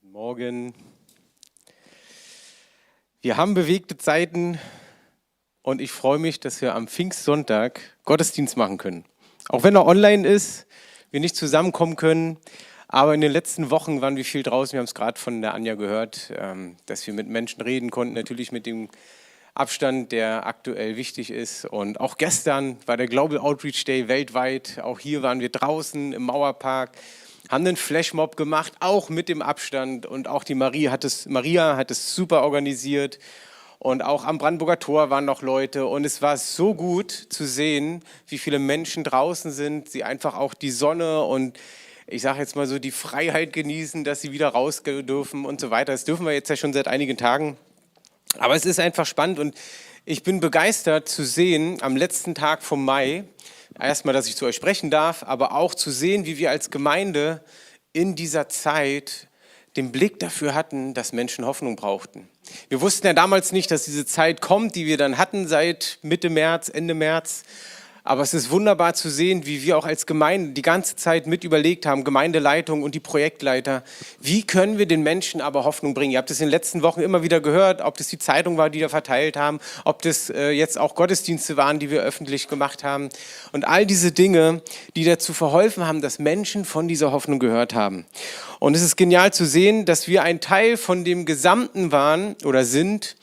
Guten Morgen. Wir haben bewegte Zeiten und ich freue mich, dass wir am Pfingstsonntag Gottesdienst machen können. Auch wenn er online ist, wir nicht zusammenkommen können, aber in den letzten Wochen waren wir viel draußen. Wir haben es gerade von der Anja gehört, ähm, dass wir mit Menschen reden konnten, natürlich mit dem Abstand, der aktuell wichtig ist. Und auch gestern war der Global Outreach Day weltweit. Auch hier waren wir draußen im Mauerpark haben einen Flashmob gemacht, auch mit dem Abstand. Und auch die Maria hat es, Maria hat es super organisiert. Und auch am Brandenburger Tor waren noch Leute. Und es war so gut zu sehen, wie viele Menschen draußen sind, sie einfach auch die Sonne und ich sage jetzt mal so die Freiheit genießen, dass sie wieder raus dürfen und so weiter. Das dürfen wir jetzt ja schon seit einigen Tagen. Aber es ist einfach spannend und ich bin begeistert zu sehen am letzten Tag vom Mai, erstmal, dass ich zu euch sprechen darf, aber auch zu sehen, wie wir als Gemeinde in dieser Zeit den Blick dafür hatten, dass Menschen Hoffnung brauchten. Wir wussten ja damals nicht, dass diese Zeit kommt, die wir dann hatten seit Mitte März, Ende März. Aber es ist wunderbar zu sehen, wie wir auch als Gemeinde die ganze Zeit mit überlegt haben, Gemeindeleitung und die Projektleiter, wie können wir den Menschen aber Hoffnung bringen? Ihr habt es in den letzten Wochen immer wieder gehört, ob das die Zeitung war, die wir verteilt haben, ob das äh, jetzt auch Gottesdienste waren, die wir öffentlich gemacht haben. Und all diese Dinge, die dazu verholfen haben, dass Menschen von dieser Hoffnung gehört haben. Und es ist genial zu sehen, dass wir ein Teil von dem Gesamten waren oder sind,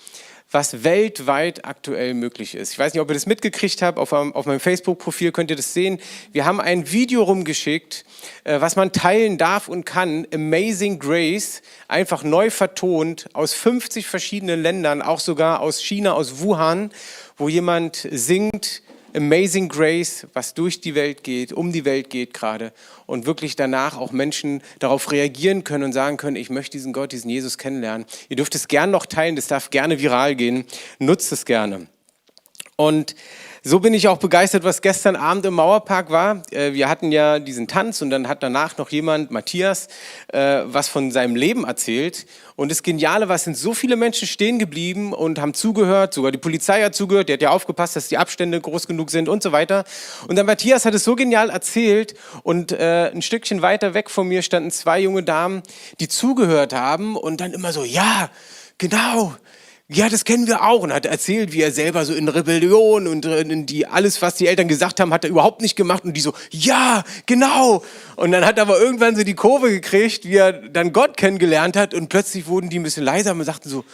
was weltweit aktuell möglich ist. Ich weiß nicht, ob ihr das mitgekriegt habt, auf, auf meinem Facebook-Profil könnt ihr das sehen. Wir haben ein Video rumgeschickt, äh, was man teilen darf und kann. Amazing Grace, einfach neu vertont aus 50 verschiedenen Ländern, auch sogar aus China, aus Wuhan, wo jemand singt, Amazing Grace, was durch die Welt geht, um die Welt geht gerade und wirklich danach auch Menschen darauf reagieren können und sagen können, ich möchte diesen Gott, diesen Jesus kennenlernen. Ihr dürft es gern noch teilen, das darf gerne viral gehen, nutzt es gerne. Und so bin ich auch begeistert, was gestern Abend im Mauerpark war. Äh, wir hatten ja diesen Tanz und dann hat danach noch jemand, Matthias, äh, was von seinem Leben erzählt. Und das Geniale war, es sind so viele Menschen stehen geblieben und haben zugehört, sogar die Polizei hat zugehört, die hat ja aufgepasst, dass die Abstände groß genug sind und so weiter. Und dann Matthias hat es so genial erzählt und äh, ein Stückchen weiter weg von mir standen zwei junge Damen, die zugehört haben und dann immer so, ja, genau, ja, das kennen wir auch und hat erzählt, wie er selber so in Rebellion und in die alles, was die Eltern gesagt haben, hat er überhaupt nicht gemacht und die so, ja, genau. Und dann hat er aber irgendwann so die Kurve gekriegt, wie er dann Gott kennengelernt hat und plötzlich wurden die ein bisschen leiser und sagten so,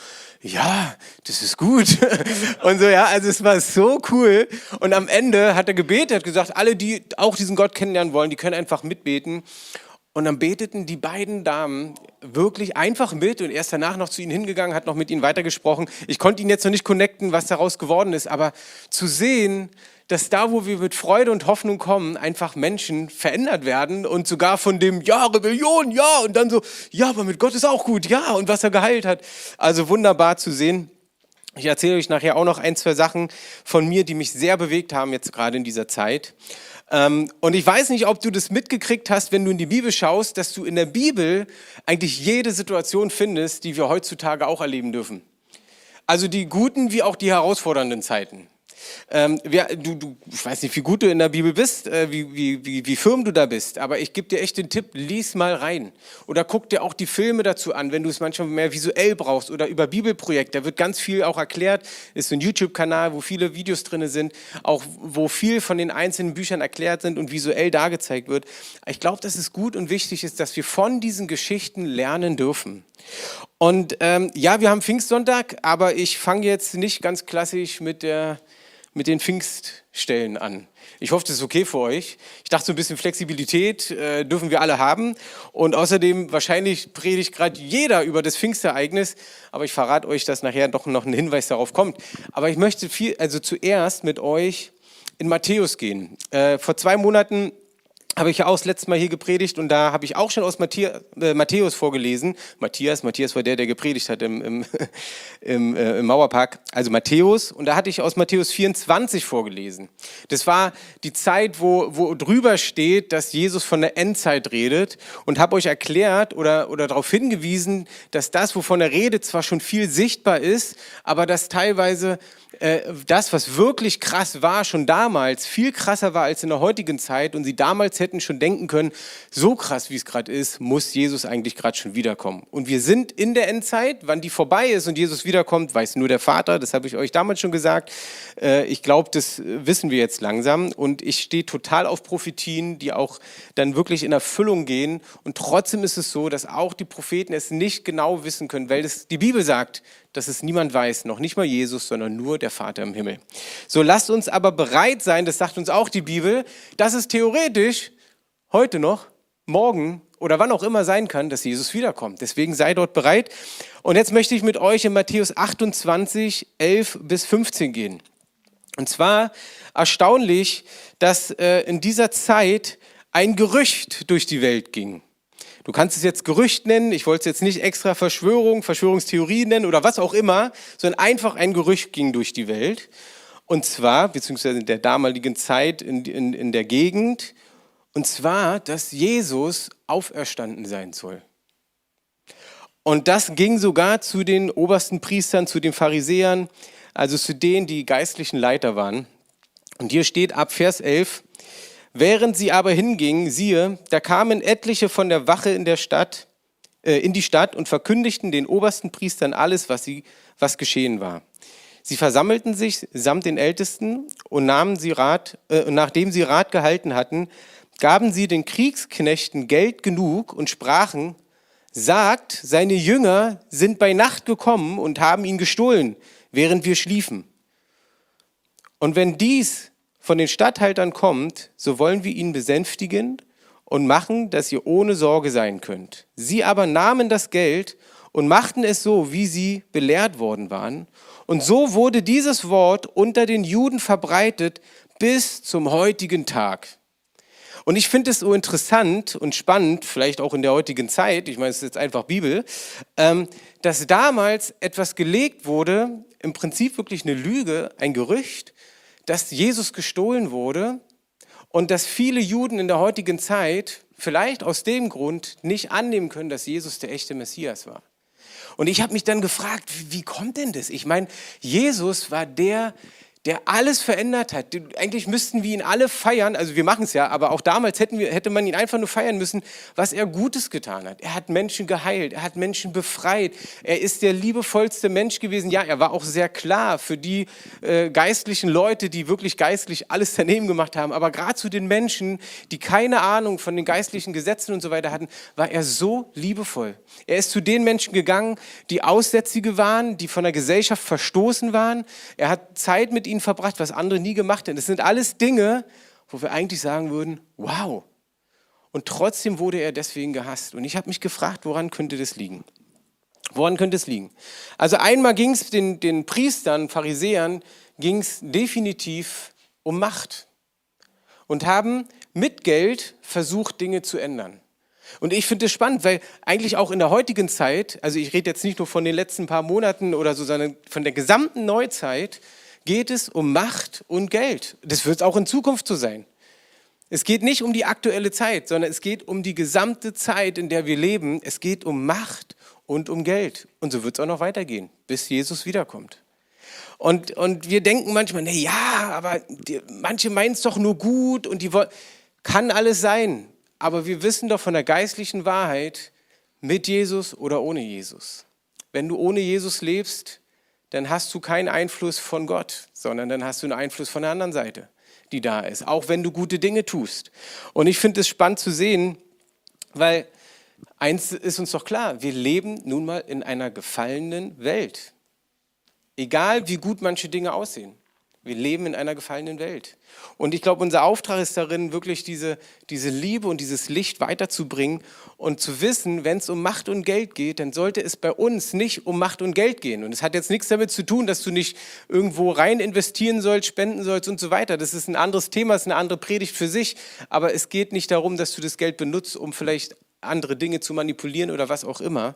ja, das ist gut. Und so, ja, also es war so cool. Und am Ende hat er gebetet, hat gesagt, alle, die auch diesen Gott kennenlernen wollen, die können einfach mitbeten. Und dann beteten die beiden Damen wirklich einfach mit und er ist danach noch zu ihnen hingegangen, hat noch mit ihnen weitergesprochen. Ich konnte ihn jetzt noch nicht connecten, was daraus geworden ist, aber zu sehen, dass da, wo wir mit Freude und Hoffnung kommen, einfach Menschen verändert werden und sogar von dem, ja, Rebellion, ja, und dann so, ja, aber mit Gott ist auch gut, ja, und was er geheilt hat. Also wunderbar zu sehen. Ich erzähle euch nachher auch noch ein, zwei Sachen von mir, die mich sehr bewegt haben jetzt gerade in dieser Zeit. Ähm, und ich weiß nicht, ob du das mitgekriegt hast, wenn du in die Bibel schaust, dass du in der Bibel eigentlich jede Situation findest, die wir heutzutage auch erleben dürfen. Also die guten wie auch die herausfordernden Zeiten. Ähm, wer, du, du, ich weiß nicht, wie gut du in der Bibel bist, äh, wie, wie, wie, wie firm du da bist, aber ich gebe dir echt den Tipp, lies mal rein. Oder guck dir auch die Filme dazu an, wenn du es manchmal mehr visuell brauchst oder über Bibelprojekte. Da wird ganz viel auch erklärt. Ist so ein YouTube-Kanal, wo viele Videos drin sind, auch wo viel von den einzelnen Büchern erklärt sind und visuell dargezeigt wird. Ich glaube, dass es gut und wichtig ist, dass wir von diesen Geschichten lernen dürfen. Und ähm, ja, wir haben Pfingstsonntag, aber ich fange jetzt nicht ganz klassisch mit der mit den Pfingststellen an. Ich hoffe, das ist okay für euch. Ich dachte, so ein bisschen Flexibilität äh, dürfen wir alle haben. Und außerdem, wahrscheinlich predigt gerade jeder über das Pfingstereignis. Aber ich verrate euch, dass nachher doch noch ein Hinweis darauf kommt. Aber ich möchte viel, also zuerst mit euch in Matthäus gehen. Äh, vor zwei Monaten habe ich ja auch das letzte Mal hier gepredigt und da habe ich auch schon aus Matthäus, äh, Matthäus vorgelesen. Matthias, Matthias war der, der gepredigt hat im, im, im, äh, im Mauerpark. Also Matthäus und da hatte ich aus Matthäus 24 vorgelesen. Das war die Zeit, wo, wo drüber steht, dass Jesus von der Endzeit redet und habe euch erklärt oder, oder darauf hingewiesen, dass das, wovon er redet, zwar schon viel sichtbar ist, aber dass teilweise äh, das, was wirklich krass war, schon damals viel krasser war als in der heutigen Zeit und sie damals hätten schon denken können, so krass wie es gerade ist, muss Jesus eigentlich gerade schon wiederkommen. Und wir sind in der Endzeit, wann die vorbei ist und Jesus wiederkommt, weiß nur der Vater, das habe ich euch damals schon gesagt. Äh, ich glaube, das wissen wir jetzt langsam und ich stehe total auf Prophetien, die auch dann wirklich in Erfüllung gehen und trotzdem ist es so, dass auch die Propheten es nicht genau wissen können, weil es die Bibel sagt, dass es niemand weiß, noch nicht mal Jesus, sondern nur der Vater im Himmel. So lasst uns aber bereit sein, das sagt uns auch die Bibel, dass es theoretisch heute noch, morgen oder wann auch immer sein kann, dass Jesus wiederkommt. Deswegen sei dort bereit. Und jetzt möchte ich mit euch in Matthäus 28, 11 bis 15 gehen. Und zwar erstaunlich, dass äh, in dieser Zeit ein Gerücht durch die Welt ging. Du kannst es jetzt Gerücht nennen, ich wollte es jetzt nicht extra Verschwörung, Verschwörungstheorie nennen oder was auch immer, sondern einfach ein Gerücht ging durch die Welt. Und zwar, beziehungsweise in der damaligen Zeit in, in, in der Gegend, und zwar, dass Jesus auferstanden sein soll. Und das ging sogar zu den obersten Priestern, zu den Pharisäern, also zu denen, die geistlichen Leiter waren. Und hier steht ab Vers 11, Während sie aber hingingen, siehe, da kamen etliche von der Wache in der Stadt, äh, in die Stadt und verkündigten den obersten Priestern alles, was, sie, was geschehen war. Sie versammelten sich samt den Ältesten und nahmen sie Rat, äh, nachdem sie Rat gehalten hatten, gaben sie den Kriegsknechten Geld genug und sprachen, sagt, seine Jünger sind bei Nacht gekommen und haben ihn gestohlen, während wir schliefen. Und wenn dies von den Statthaltern kommt, so wollen wir ihn besänftigen und machen, dass ihr ohne Sorge sein könnt. Sie aber nahmen das Geld und machten es so, wie sie belehrt worden waren. Und so wurde dieses Wort unter den Juden verbreitet bis zum heutigen Tag. Und ich finde es so interessant und spannend, vielleicht auch in der heutigen Zeit, ich meine, es ist jetzt einfach Bibel, ähm, dass damals etwas gelegt wurde, im Prinzip wirklich eine Lüge, ein Gerücht, dass Jesus gestohlen wurde und dass viele Juden in der heutigen Zeit vielleicht aus dem Grund nicht annehmen können, dass Jesus der echte Messias war. Und ich habe mich dann gefragt, wie kommt denn das? Ich meine, Jesus war der, der alles verändert hat. Eigentlich müssten wir ihn alle feiern, also wir machen es ja, aber auch damals wir, hätte man ihn einfach nur feiern müssen, was er Gutes getan hat. Er hat Menschen geheilt, er hat Menschen befreit, er ist der liebevollste Mensch gewesen. Ja, er war auch sehr klar für die äh, geistlichen Leute, die wirklich geistlich alles daneben gemacht haben, aber gerade zu den Menschen, die keine Ahnung von den geistlichen Gesetzen und so weiter hatten, war er so liebevoll. Er ist zu den Menschen gegangen, die Aussätzige waren, die von der Gesellschaft verstoßen waren. Er hat Zeit mit ihnen verbracht, was andere nie gemacht hätten. Das sind alles Dinge, wo wir eigentlich sagen würden, wow. Und trotzdem wurde er deswegen gehasst. Und ich habe mich gefragt, woran könnte das liegen? Woran könnte es liegen? Also einmal ging es den, den Priestern, Pharisäern, ging es definitiv um Macht und haben mit Geld versucht, Dinge zu ändern. Und ich finde es spannend, weil eigentlich auch in der heutigen Zeit, also ich rede jetzt nicht nur von den letzten paar Monaten oder so, sondern von der gesamten Neuzeit, geht es um Macht und Geld. Das wird auch in Zukunft so sein. Es geht nicht um die aktuelle Zeit, sondern es geht um die gesamte Zeit, in der wir leben. Es geht um Macht und um Geld. Und so wird es auch noch weitergehen, bis Jesus wiederkommt. Und, und wir denken manchmal, na ja, aber die, manche meinen es doch nur gut und die wollen, kann alles sein. Aber wir wissen doch von der geistlichen Wahrheit, mit Jesus oder ohne Jesus. Wenn du ohne Jesus lebst, dann hast du keinen Einfluss von Gott, sondern dann hast du einen Einfluss von der anderen Seite, die da ist, auch wenn du gute Dinge tust. Und ich finde es spannend zu sehen, weil eins ist uns doch klar, wir leben nun mal in einer gefallenen Welt. Egal wie gut manche Dinge aussehen. Wir leben in einer gefallenen Welt. Und ich glaube, unser Auftrag ist darin, wirklich diese, diese Liebe und dieses Licht weiterzubringen und zu wissen, wenn es um Macht und Geld geht, dann sollte es bei uns nicht um Macht und Geld gehen. Und es hat jetzt nichts damit zu tun, dass du nicht irgendwo rein investieren sollst, spenden sollst und so weiter. Das ist ein anderes Thema, ist eine andere Predigt für sich. Aber es geht nicht darum, dass du das Geld benutzt, um vielleicht andere Dinge zu manipulieren oder was auch immer.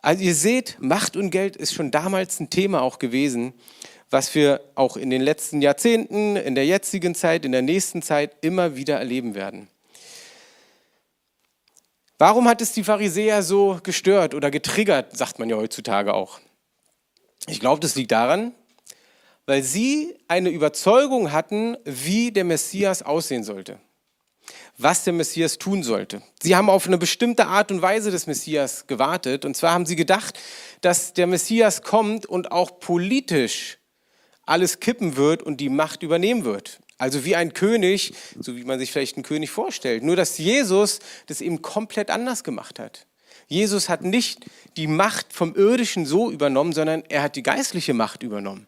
Also ihr seht, Macht und Geld ist schon damals ein Thema auch gewesen was wir auch in den letzten Jahrzehnten, in der jetzigen Zeit, in der nächsten Zeit immer wieder erleben werden. Warum hat es die Pharisäer so gestört oder getriggert, sagt man ja heutzutage auch? Ich glaube, das liegt daran, weil sie eine Überzeugung hatten, wie der Messias aussehen sollte. was der Messias tun sollte. Sie haben auf eine bestimmte Art und Weise des Messias gewartet. Und zwar haben sie gedacht, dass der Messias kommt und auch politisch alles kippen wird und die Macht übernehmen wird. Also wie ein König, so wie man sich vielleicht einen König vorstellt. Nur dass Jesus das eben komplett anders gemacht hat. Jesus hat nicht die Macht vom Irdischen so übernommen, sondern er hat die geistliche Macht übernommen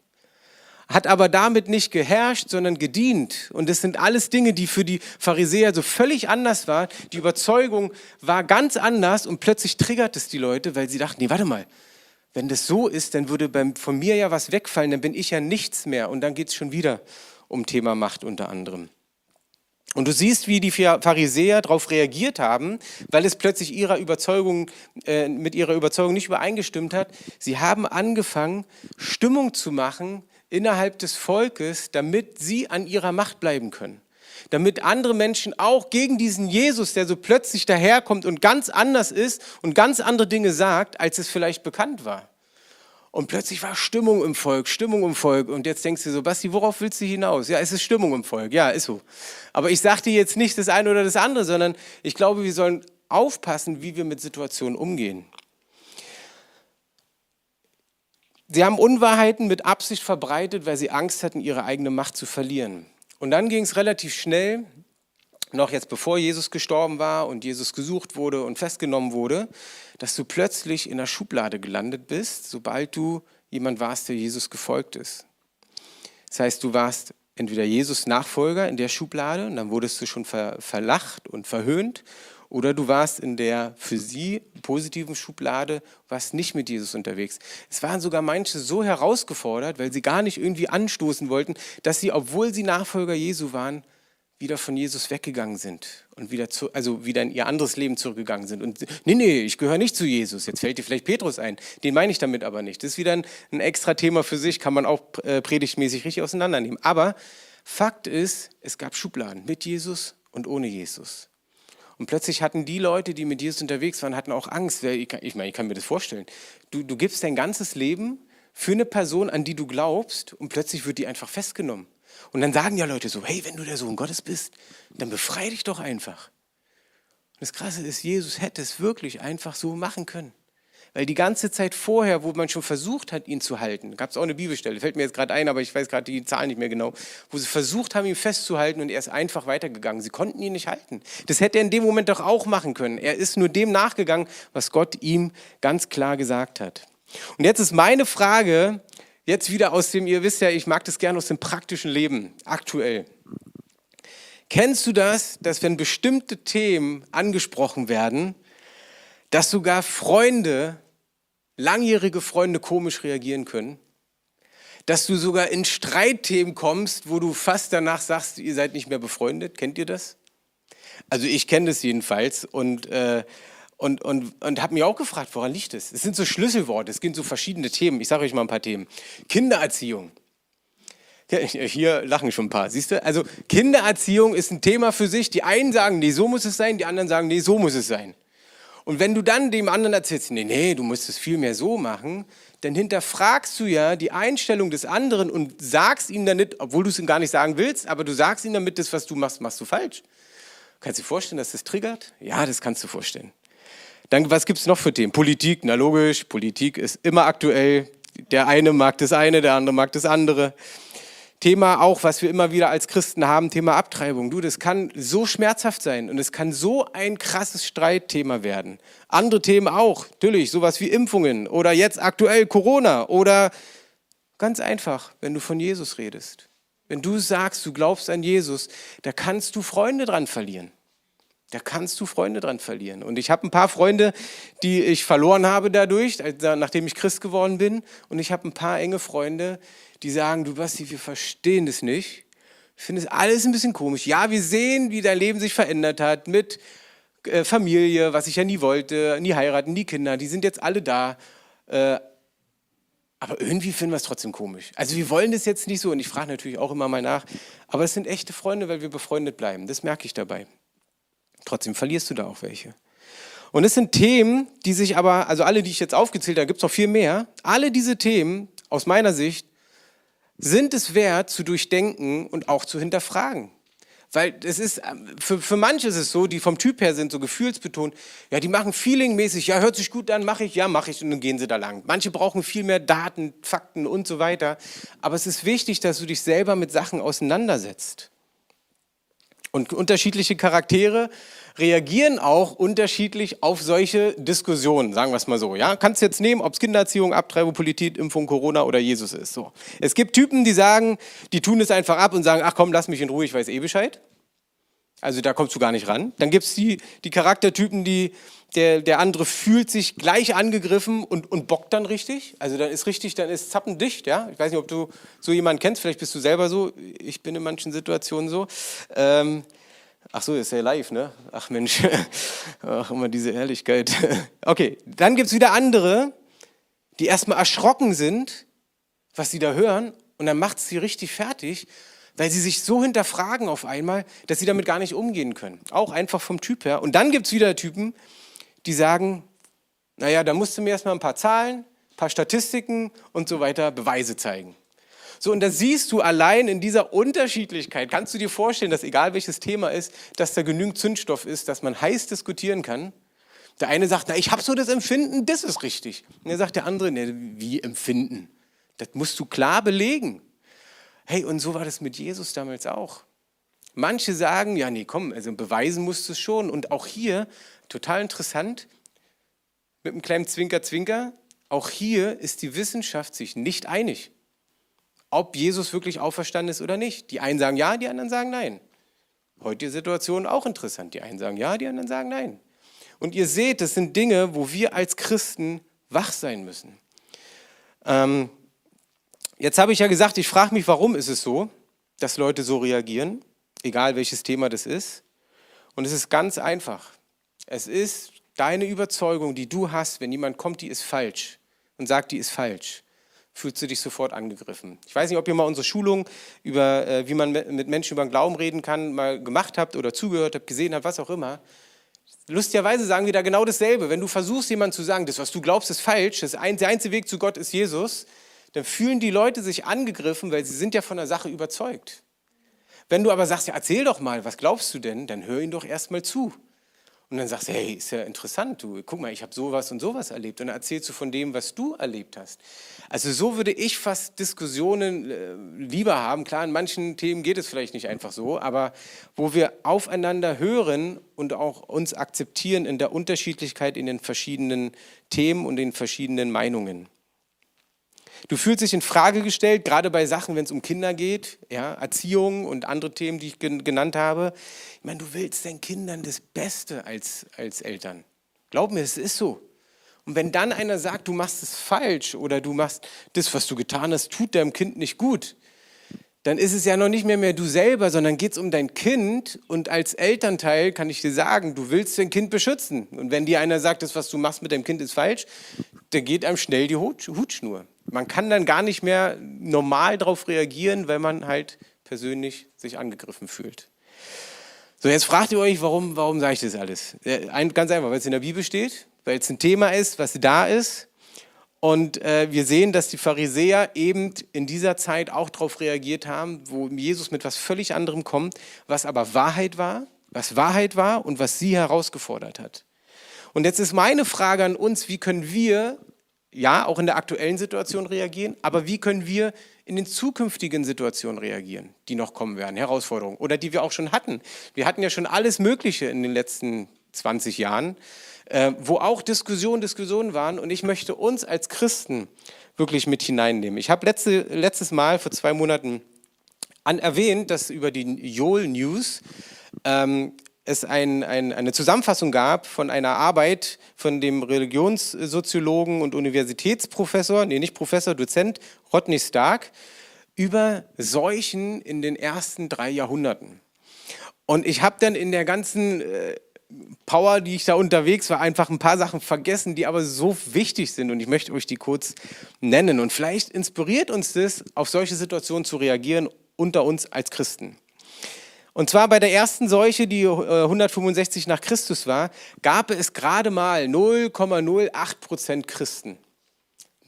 hat aber damit nicht geherrscht, sondern gedient. Und das sind alles Dinge, die für die Pharisäer so völlig anders waren. Die Überzeugung war ganz anders und plötzlich triggert es die Leute, weil sie dachten, nee, warte mal, wenn das so ist, dann würde von mir ja was wegfallen, dann bin ich ja nichts mehr. Und dann geht es schon wieder um Thema Macht unter anderem. Und du siehst, wie die Pharisäer darauf reagiert haben, weil es plötzlich ihrer Überzeugung, äh, mit ihrer Überzeugung nicht übereingestimmt hat. Sie haben angefangen, Stimmung zu machen innerhalb des Volkes, damit sie an ihrer Macht bleiben können. Damit andere Menschen auch gegen diesen Jesus, der so plötzlich daherkommt und ganz anders ist und ganz andere Dinge sagt, als es vielleicht bekannt war. Und plötzlich war Stimmung im Volk, Stimmung im Volk. Und jetzt denkst du so, Basti, worauf willst du hinaus? Ja, es ist Stimmung im Volk. Ja, ist so. Aber ich sage dir jetzt nicht das eine oder das andere, sondern ich glaube, wir sollen aufpassen, wie wir mit Situationen umgehen. Sie haben Unwahrheiten mit Absicht verbreitet, weil sie Angst hatten, ihre eigene Macht zu verlieren. Und dann ging es relativ schnell, noch jetzt bevor Jesus gestorben war und Jesus gesucht wurde und festgenommen wurde, dass du plötzlich in der Schublade gelandet bist, sobald du jemand warst, der Jesus gefolgt ist. Das heißt, du warst entweder Jesus Nachfolger in der Schublade und dann wurdest du schon ver verlacht und verhöhnt oder du warst in der für sie positiven Schublade, warst nicht mit Jesus unterwegs. Es waren sogar manche so herausgefordert, weil sie gar nicht irgendwie anstoßen wollten, dass sie, obwohl sie Nachfolger Jesu waren, wieder von Jesus weggegangen sind und wieder zu, also wieder in ihr anderes Leben zurückgegangen sind. Und nee, nee, ich gehöre nicht zu Jesus. Jetzt fällt dir vielleicht Petrus ein. Den meine ich damit aber nicht. Das ist wieder ein, ein extra Thema für sich, kann man auch äh, predigtmäßig richtig auseinandernehmen. Aber Fakt ist, es gab Schubladen mit Jesus und ohne Jesus. Und plötzlich hatten die Leute, die mit Jesus unterwegs waren, hatten auch Angst. Ich, meine, ich kann mir das vorstellen. Du, du gibst dein ganzes Leben für eine Person, an die du glaubst, und plötzlich wird die einfach festgenommen. Und dann sagen ja Leute so, hey, wenn du der Sohn Gottes bist, dann befreie dich doch einfach. Und das Krasse ist, Jesus hätte es wirklich einfach so machen können. Weil die ganze Zeit vorher, wo man schon versucht hat, ihn zu halten, gab es auch eine Bibelstelle, fällt mir jetzt gerade ein, aber ich weiß gerade die Zahl nicht mehr genau, wo sie versucht haben, ihn festzuhalten und er ist einfach weitergegangen. Sie konnten ihn nicht halten. Das hätte er in dem Moment doch auch machen können. Er ist nur dem nachgegangen, was Gott ihm ganz klar gesagt hat. Und jetzt ist meine Frage, jetzt wieder aus dem, ihr wisst ja, ich mag das gerne aus dem praktischen Leben, aktuell. Kennst du das, dass wenn bestimmte Themen angesprochen werden, dass sogar Freunde langjährige Freunde komisch reagieren können, dass du sogar in Streitthemen kommst, wo du fast danach sagst, ihr seid nicht mehr befreundet. Kennt ihr das? Also ich kenne das jedenfalls und, äh, und, und, und habe mich auch gefragt, woran liegt es? Es sind so Schlüsselworte, es gibt so verschiedene Themen. Ich sage euch mal ein paar Themen. Kindererziehung. Hier lachen schon ein paar, siehst du? Also Kindererziehung ist ein Thema für sich. Die einen sagen, nee, so muss es sein, die anderen sagen, nee, so muss es sein. Und wenn du dann dem anderen erzählst, nee, nee, du musst es viel mehr so machen, dann hinterfragst du ja die Einstellung des anderen und sagst ihm dann nicht, obwohl du es ihm gar nicht sagen willst, aber du sagst ihm damit, das, was du machst, machst du falsch. Kannst du dir vorstellen, dass das triggert? Ja, das kannst du vorstellen. Dann, was gibt es noch für Themen? Politik, na logisch, Politik ist immer aktuell. Der eine mag das eine, der andere mag das andere. Thema auch, was wir immer wieder als Christen haben, Thema Abtreibung. Du, das kann so schmerzhaft sein und es kann so ein krasses Streitthema werden. Andere Themen auch, natürlich, sowas wie Impfungen oder jetzt aktuell Corona oder ganz einfach, wenn du von Jesus redest. Wenn du sagst, du glaubst an Jesus, da kannst du Freunde dran verlieren. Da kannst du Freunde dran verlieren. Und ich habe ein paar Freunde, die ich verloren habe dadurch, nachdem ich Christ geworden bin. Und ich habe ein paar enge Freunde, die sagen, du Basti, wir verstehen das nicht. Ich finde es alles ein bisschen komisch. Ja, wir sehen, wie dein Leben sich verändert hat mit äh, Familie, was ich ja nie wollte, nie heiraten, nie Kinder, die sind jetzt alle da. Äh, aber irgendwie finden wir es trotzdem komisch. Also wir wollen das jetzt nicht so und ich frage natürlich auch immer mal nach, aber es sind echte Freunde, weil wir befreundet bleiben. Das merke ich dabei. Trotzdem verlierst du da auch welche. Und es sind Themen, die sich aber, also alle, die ich jetzt aufgezählt habe, gibt es noch viel mehr. Alle diese Themen, aus meiner Sicht, sind es wert zu durchdenken und auch zu hinterfragen. Weil es ist, ähm, für, für manche ist es so, die vom Typ her sind, so gefühlsbetont, ja, die machen feelingmäßig, ja, hört sich gut an, mache ich, ja, mache ich und dann gehen sie da lang. Manche brauchen viel mehr Daten, Fakten und so weiter. Aber es ist wichtig, dass du dich selber mit Sachen auseinandersetzt. Und unterschiedliche Charaktere reagieren auch unterschiedlich auf solche Diskussionen, sagen wir es mal so. Ja? Kannst jetzt nehmen, ob es Kindererziehung, Abtreibung, Politik, Impfung, Corona oder Jesus ist. So. Es gibt Typen, die sagen, die tun es einfach ab und sagen, ach komm, lass mich in Ruhe, ich weiß eh Bescheid. Also da kommst du gar nicht ran. Dann gibt es die, die Charaktertypen, die, der, der andere fühlt sich gleich angegriffen und, und bockt dann richtig. Also dann ist richtig, dann ist zappendicht. Ja? Ich weiß nicht, ob du so jemanden kennst, vielleicht bist du selber so. Ich bin in manchen Situationen so. Ähm, ach so, ist ja live, ne? Ach Mensch, ach immer diese Ehrlichkeit. Okay, dann gibt es wieder andere, die erstmal erschrocken sind, was sie da hören. Und dann macht es sie richtig fertig weil sie sich so hinterfragen auf einmal, dass sie damit gar nicht umgehen können. Auch einfach vom Typ her. Und dann gibt es wieder Typen, die sagen, naja, da musst du mir erstmal ein paar Zahlen, ein paar Statistiken und so weiter, Beweise zeigen. So, und da siehst du allein in dieser Unterschiedlichkeit, kannst du dir vorstellen, dass egal welches Thema ist, dass da genügend Zündstoff ist, dass man heiß diskutieren kann. Der eine sagt, na, ich habe so das Empfinden, das ist richtig. Und dann sagt der andere, ne, wie Empfinden? Das musst du klar belegen. Hey, und so war das mit Jesus damals auch. Manche sagen, ja, nee, komm, also beweisen musst du es schon. Und auch hier, total interessant, mit einem kleinen Zwinker-Zwinker, auch hier ist die Wissenschaft sich nicht einig, ob Jesus wirklich auferstanden ist oder nicht. Die einen sagen ja, die anderen sagen nein. Heute die Situation auch interessant. Die einen sagen ja, die anderen sagen nein. Und ihr seht, das sind Dinge, wo wir als Christen wach sein müssen. Ähm, Jetzt habe ich ja gesagt, ich frage mich, warum ist es so, dass Leute so reagieren, egal welches Thema das ist. Und es ist ganz einfach. Es ist deine Überzeugung, die du hast, wenn jemand kommt, die ist falsch und sagt, die ist falsch, fühlst du dich sofort angegriffen. Ich weiß nicht, ob ihr mal unsere Schulung über, äh, wie man mit Menschen über den Glauben reden kann, mal gemacht habt oder zugehört habt, gesehen habt, was auch immer. Lustigerweise sagen wir da genau dasselbe. Wenn du versuchst, jemandem zu sagen, das, was du glaubst, ist falsch, das ein, der einzige Weg zu Gott ist Jesus, dann fühlen die Leute sich angegriffen, weil sie sind ja von der Sache überzeugt. Wenn du aber sagst, ja, erzähl doch mal, was glaubst du denn, dann hör ihn doch erstmal zu. Und dann sagst du, hey, ist ja interessant, du, guck mal, ich habe sowas und sowas erlebt. Und dann erzählst du von dem, was du erlebt hast. Also so würde ich fast Diskussionen äh, lieber haben. Klar, in manchen Themen geht es vielleicht nicht einfach so, aber wo wir aufeinander hören und auch uns akzeptieren in der Unterschiedlichkeit in den verschiedenen Themen und den verschiedenen Meinungen. Du fühlst dich in Frage gestellt, gerade bei Sachen, wenn es um Kinder geht, ja, Erziehung und andere Themen, die ich genannt habe. Ich meine, du willst deinen Kindern das Beste als, als Eltern. Glaub mir, es ist so. Und wenn dann einer sagt, du machst es falsch oder du machst das, was du getan hast, tut deinem Kind nicht gut, dann ist es ja noch nicht mehr, mehr du selber, sondern geht es um dein Kind. Und als Elternteil kann ich dir sagen, du willst dein Kind beschützen. Und wenn dir einer sagt, das, was du machst mit deinem Kind, ist falsch, dann geht einem schnell die Hutschnur. Man kann dann gar nicht mehr normal darauf reagieren, weil man halt persönlich sich angegriffen fühlt. So, jetzt fragt ihr euch, warum, warum sage ich das alles? Ganz einfach, weil es in der Bibel steht, weil es ein Thema ist, was da ist und äh, wir sehen, dass die Pharisäer eben in dieser Zeit auch darauf reagiert haben, wo Jesus mit was völlig anderem kommt, was aber Wahrheit war, was Wahrheit war und was sie herausgefordert hat. Und jetzt ist meine Frage an uns, wie können wir, ja, auch in der aktuellen Situation reagieren, aber wie können wir in den zukünftigen Situationen reagieren, die noch kommen werden, Herausforderungen oder die wir auch schon hatten. Wir hatten ja schon alles Mögliche in den letzten 20 Jahren äh, wo auch Diskussionen, Diskussionen waren. Und ich möchte uns als Christen wirklich mit hineinnehmen. Ich habe letzte, letztes Mal vor zwei Monaten an erwähnt, dass über die Joel News ähm, es ein, ein, eine Zusammenfassung gab von einer Arbeit von dem Religionssoziologen und Universitätsprofessor, nee, nicht Professor, Dozent Rodney Stark, über Seuchen in den ersten drei Jahrhunderten. Und ich habe dann in der ganzen äh, Power, die ich da unterwegs war, einfach ein paar Sachen vergessen, die aber so wichtig sind und ich möchte euch die kurz nennen. Und vielleicht inspiriert uns das, auf solche Situationen zu reagieren unter uns als Christen. Und zwar bei der ersten Seuche, die 165 äh, nach Christus war, gab es gerade mal 0,08 Prozent Christen.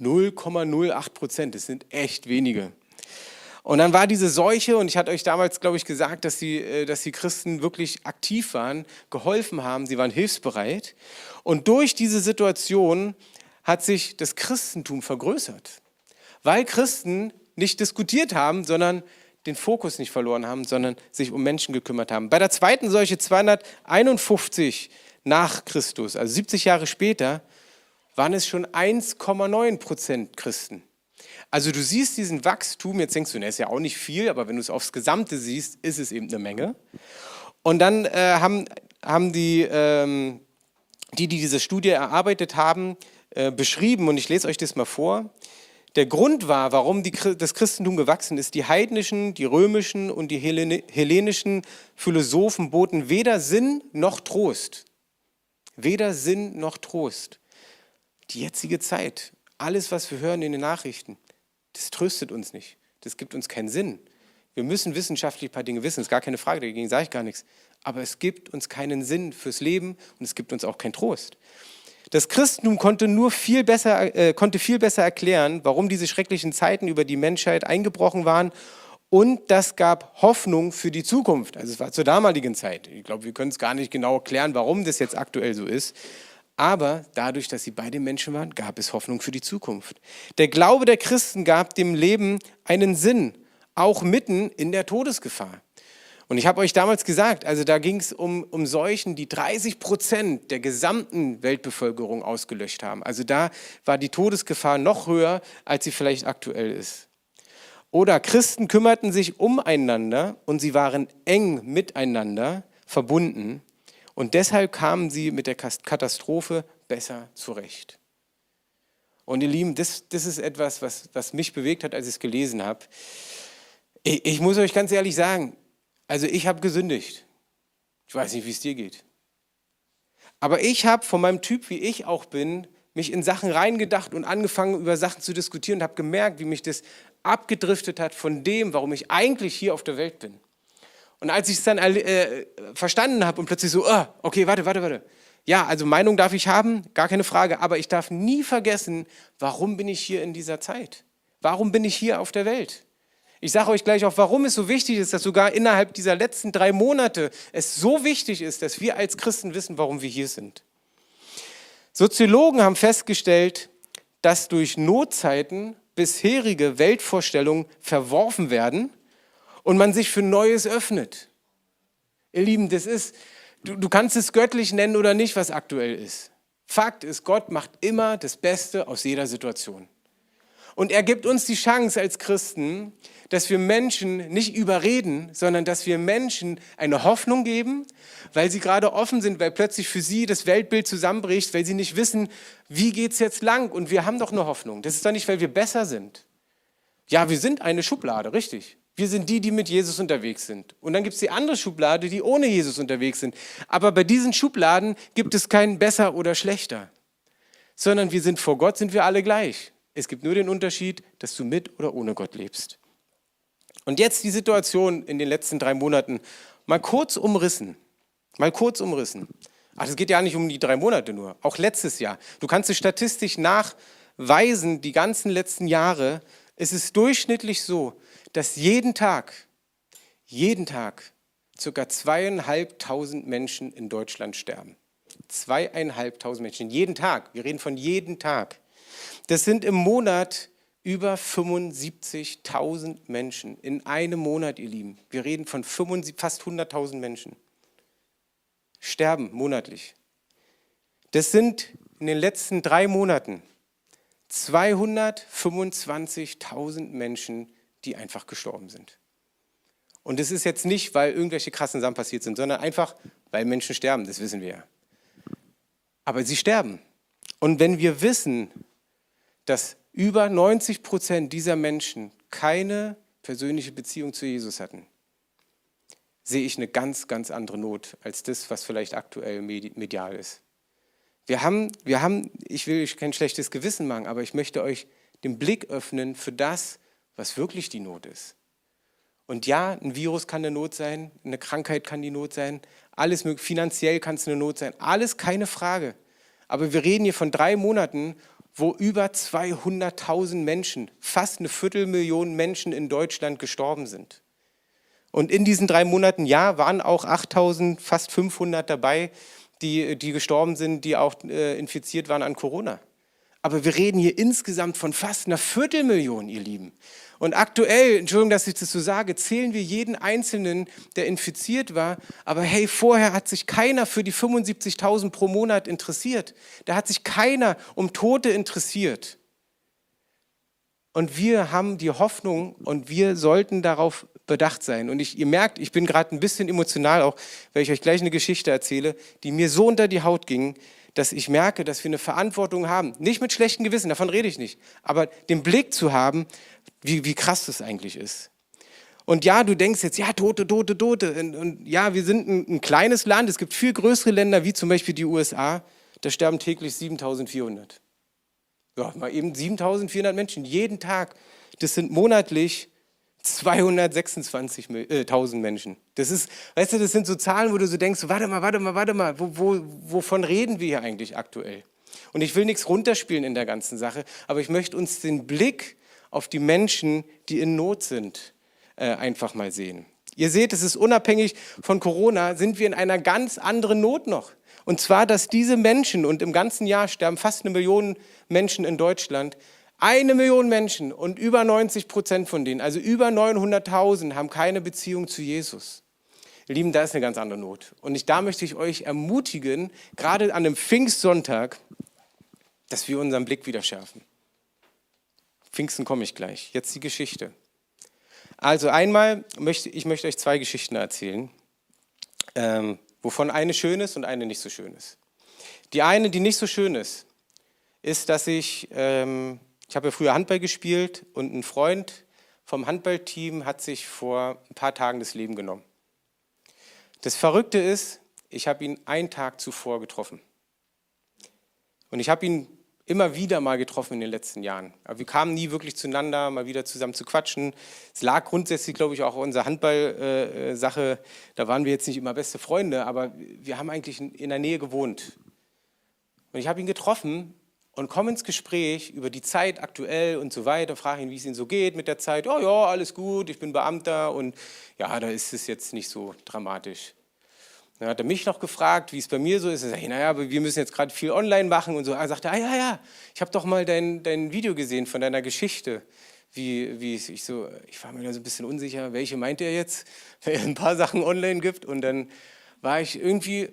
0,08 Prozent, das sind echt wenige. Und dann war diese Seuche, und ich hatte euch damals, glaube ich, gesagt, dass die, äh, dass die Christen wirklich aktiv waren, geholfen haben, sie waren hilfsbereit. Und durch diese Situation hat sich das Christentum vergrößert, weil Christen nicht diskutiert haben, sondern den Fokus nicht verloren haben, sondern sich um Menschen gekümmert haben. Bei der zweiten Seuche 251 nach Christus, also 70 Jahre später, waren es schon 1,9 Prozent Christen. Also du siehst diesen Wachstum, jetzt denkst du, ne, ist ja auch nicht viel, aber wenn du es aufs Gesamte siehst, ist es eben eine Menge. Und dann äh, haben, haben die, ähm, die, die diese Studie erarbeitet haben, äh, beschrieben, und ich lese euch das mal vor. Der Grund war, warum die, das Christentum gewachsen ist, die heidnischen, die römischen und die hellenischen Philosophen boten weder Sinn noch Trost. Weder Sinn noch Trost. Die jetzige Zeit, alles, was wir hören in den Nachrichten, das tröstet uns nicht. Das gibt uns keinen Sinn. Wir müssen wissenschaftlich ein paar Dinge wissen, ist gar keine Frage, dagegen sage ich gar nichts. Aber es gibt uns keinen Sinn fürs Leben und es gibt uns auch keinen Trost. Das Christentum konnte nur viel besser, äh, konnte viel besser erklären, warum diese schrecklichen Zeiten über die Menschheit eingebrochen waren. Und das gab Hoffnung für die Zukunft. Also es war zur damaligen Zeit. Ich glaube, wir können es gar nicht genau erklären, warum das jetzt aktuell so ist. Aber dadurch, dass sie beide Menschen waren, gab es Hoffnung für die Zukunft. Der Glaube der Christen gab dem Leben einen Sinn, auch mitten in der Todesgefahr. Und ich habe euch damals gesagt, also da ging es um, um Seuchen, die 30 Prozent der gesamten Weltbevölkerung ausgelöscht haben. Also da war die Todesgefahr noch höher, als sie vielleicht aktuell ist. Oder Christen kümmerten sich umeinander und sie waren eng miteinander verbunden. Und deshalb kamen sie mit der Katastrophe besser zurecht. Und ihr Lieben, das, das ist etwas, was, was mich bewegt hat, als ich es gelesen habe. Ich, ich muss euch ganz ehrlich sagen, also ich habe gesündigt. Ich weiß nicht, wie es dir geht. Aber ich habe von meinem Typ, wie ich auch bin, mich in Sachen reingedacht und angefangen, über Sachen zu diskutieren und habe gemerkt, wie mich das abgedriftet hat von dem, warum ich eigentlich hier auf der Welt bin. Und als ich es dann äh, verstanden habe und plötzlich so, oh, okay, warte, warte, warte. Ja, also Meinung darf ich haben, gar keine Frage, aber ich darf nie vergessen, warum bin ich hier in dieser Zeit? Warum bin ich hier auf der Welt? Ich sage euch gleich auch, warum es so wichtig ist, dass sogar innerhalb dieser letzten drei Monate es so wichtig ist, dass wir als Christen wissen, warum wir hier sind. Soziologen haben festgestellt, dass durch Notzeiten bisherige Weltvorstellungen verworfen werden und man sich für Neues öffnet. Ihr Lieben, das ist, du, du kannst es göttlich nennen oder nicht, was aktuell ist. Fakt ist, Gott macht immer das Beste aus jeder Situation. Und er gibt uns die Chance als Christen, dass wir Menschen nicht überreden, sondern dass wir Menschen eine Hoffnung geben, weil sie gerade offen sind, weil plötzlich für sie das Weltbild zusammenbricht, weil sie nicht wissen, wie geht es jetzt lang und wir haben doch eine Hoffnung. Das ist doch nicht, weil wir besser sind. Ja, wir sind eine Schublade, richtig. Wir sind die, die mit Jesus unterwegs sind. Und dann gibt es die andere Schublade, die ohne Jesus unterwegs sind. Aber bei diesen Schubladen gibt es keinen besser oder schlechter, sondern wir sind vor Gott, sind wir alle gleich. Es gibt nur den Unterschied, dass du mit oder ohne Gott lebst. Und jetzt die Situation in den letzten drei Monaten mal kurz umrissen. Mal kurz umrissen. Ach, es geht ja nicht um die drei Monate nur, auch letztes Jahr. Du kannst es statistisch nachweisen, die ganzen letzten Jahre. Es ist durchschnittlich so, dass jeden Tag, jeden Tag ca. zweieinhalbtausend Menschen in Deutschland sterben. Zweieinhalbtausend Menschen, jeden Tag. Wir reden von jeden Tag. Das sind im Monat über 75.000 Menschen. In einem Monat, ihr Lieben. Wir reden von 75, fast 100.000 Menschen. Sterben monatlich. Das sind in den letzten drei Monaten 225.000 Menschen, die einfach gestorben sind. Und das ist jetzt nicht, weil irgendwelche krassen Sachen passiert sind, sondern einfach, weil Menschen sterben, das wissen wir ja. Aber sie sterben. Und wenn wir wissen, dass über 90 Prozent dieser Menschen keine persönliche Beziehung zu Jesus hatten, sehe ich eine ganz, ganz andere Not als das, was vielleicht aktuell medial ist. Wir haben, wir haben, ich will euch kein schlechtes Gewissen machen, aber ich möchte euch den Blick öffnen für das, was wirklich die Not ist. Und ja, ein Virus kann eine Not sein, eine Krankheit kann die Not sein, alles finanziell kann es eine Not sein, alles keine Frage. Aber wir reden hier von drei Monaten wo über 200.000 Menschen, fast eine Viertelmillion Menschen in Deutschland gestorben sind. Und in diesen drei Monaten, ja, waren auch 8.000, fast 500 dabei, die, die gestorben sind, die auch äh, infiziert waren an Corona. Aber wir reden hier insgesamt von fast einer Viertelmillion, ihr Lieben. Und aktuell, Entschuldigung, dass ich das so sage, zählen wir jeden Einzelnen, der infiziert war. Aber hey, vorher hat sich keiner für die 75.000 pro Monat interessiert. Da hat sich keiner um Tote interessiert. Und wir haben die Hoffnung und wir sollten darauf bedacht sein. Und ich, ihr merkt, ich bin gerade ein bisschen emotional, auch weil ich euch gleich eine Geschichte erzähle, die mir so unter die Haut ging, dass ich merke, dass wir eine Verantwortung haben. Nicht mit schlechtem Gewissen, davon rede ich nicht. Aber den Blick zu haben, wie, wie krass das eigentlich ist. Und ja, du denkst jetzt, ja, Tote, Tote, Tote. Und, und ja, wir sind ein, ein, kleines Land. Es gibt viel größere Länder, wie zum Beispiel die USA. Da sterben täglich 7400. Ja, mal eben 7400 Menschen jeden Tag. Das sind monatlich 226.000 Menschen. Das ist, weißt du, das sind so Zahlen, wo du so denkst, warte mal, warte mal, warte mal, wo, wo, wovon reden wir hier eigentlich aktuell? Und ich will nichts runterspielen in der ganzen Sache, aber ich möchte uns den Blick auf die Menschen, die in Not sind, äh, einfach mal sehen. Ihr seht, es ist unabhängig von Corona, sind wir in einer ganz anderen Not noch. Und zwar, dass diese Menschen, und im ganzen Jahr sterben fast eine Million Menschen in Deutschland, eine Million Menschen und über 90 Prozent von denen, also über 900.000, haben keine Beziehung zu Jesus. Ihr Lieben, da ist eine ganz andere Not. Und ich, da möchte ich euch ermutigen, gerade an dem Pfingstsonntag, dass wir unseren Blick wieder schärfen. Pfingsten komme ich gleich. Jetzt die Geschichte. Also einmal möchte ich möchte euch zwei Geschichten erzählen, ähm, wovon eine schön ist und eine nicht so schön ist. Die eine, die nicht so schön ist, ist, dass ich ähm, ich habe ja früher Handball gespielt und ein Freund vom Handballteam hat sich vor ein paar Tagen das Leben genommen. Das Verrückte ist, ich habe ihn einen Tag zuvor getroffen. Und ich habe ihn immer wieder mal getroffen in den letzten Jahren. Aber wir kamen nie wirklich zueinander, mal wieder zusammen zu quatschen. Es lag grundsätzlich, glaube ich, auch an unserer Handball-Sache. Da waren wir jetzt nicht immer beste Freunde, aber wir haben eigentlich in der Nähe gewohnt. Und ich habe ihn getroffen und komme ins Gespräch über die Zeit aktuell und so weiter, frage ihn, wie es ihm so geht mit der Zeit. Oh ja, alles gut, ich bin Beamter und ja, da ist es jetzt nicht so dramatisch. Dann hat er mich noch gefragt, wie es bei mir so ist. Sage ich, naja, aber wir müssen jetzt gerade viel online machen und so. Er sagte, ah ja, ja, ich habe doch mal dein, dein Video gesehen von deiner Geschichte. Wie, wie ich so, ich war mir da so ein bisschen unsicher, welche meint er jetzt, weil er ein paar Sachen online gibt. Und dann war ich irgendwie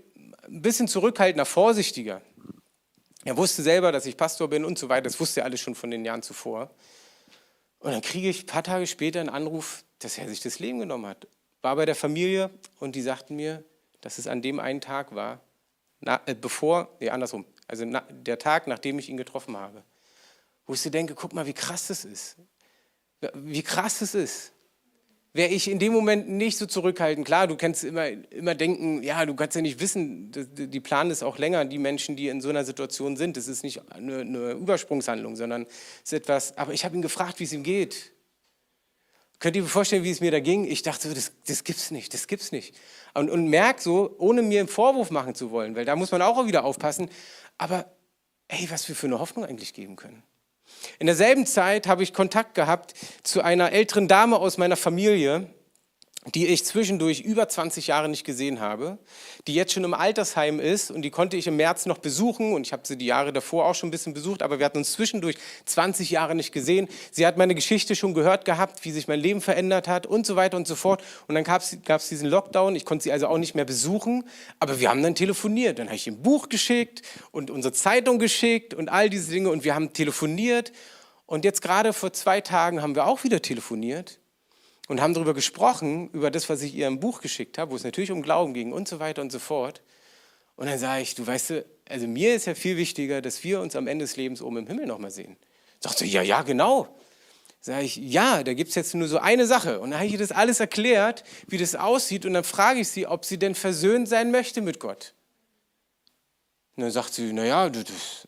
ein bisschen zurückhaltender, vorsichtiger. Er wusste selber, dass ich Pastor bin und so weiter. Das wusste er alles schon von den Jahren zuvor. Und dann kriege ich ein paar Tage später einen Anruf, dass er sich das Leben genommen hat. War bei der Familie und die sagten mir, dass es an dem einen Tag war, na, äh, bevor, nee, andersrum, also na, der Tag, nachdem ich ihn getroffen habe. Wo ich so denke, guck mal, wie krass das ist. Wie krass es ist wäre ich in dem Moment nicht so zurückhaltend. Klar, du kannst immer, immer denken, ja, du kannst ja nicht wissen, die planen es auch länger, die Menschen, die in so einer Situation sind. Das ist nicht eine, eine Übersprungshandlung, sondern es ist etwas, aber ich habe ihn gefragt, wie es ihm geht. Könnt ihr euch vorstellen, wie es mir da ging? Ich dachte, das, das gibt's nicht, das gibt's nicht. Und, und merk so, ohne mir einen Vorwurf machen zu wollen, weil da muss man auch wieder aufpassen, aber hey, was wir für eine Hoffnung eigentlich geben können. In derselben Zeit habe ich Kontakt gehabt zu einer älteren Dame aus meiner Familie, die ich zwischendurch über 20 Jahre nicht gesehen habe, die jetzt schon im Altersheim ist und die konnte ich im März noch besuchen und ich habe sie die Jahre davor auch schon ein bisschen besucht, aber wir hatten uns zwischendurch 20 Jahre nicht gesehen. Sie hat meine Geschichte schon gehört gehabt, wie sich mein Leben verändert hat und so weiter und so fort. Und dann gab es diesen Lockdown, ich konnte sie also auch nicht mehr besuchen, aber wir haben dann telefoniert. Dann habe ich ihr ein Buch geschickt und unsere Zeitung geschickt und all diese Dinge und wir haben telefoniert. Und jetzt gerade vor zwei Tagen haben wir auch wieder telefoniert und haben darüber gesprochen, über das, was ich ihr im Buch geschickt habe, wo es natürlich um Glauben ging und so weiter und so fort. Und dann sage ich, du weißt, du, also mir ist ja viel wichtiger, dass wir uns am Ende des Lebens oben im Himmel nochmal sehen. Sagt sie, ja, ja, genau. Sage ich, ja, da gibt es jetzt nur so eine Sache. Und dann habe ich ihr das alles erklärt, wie das aussieht. Und dann frage ich sie, ob sie denn versöhnt sein möchte mit Gott. Und dann sagt sie, naja, das,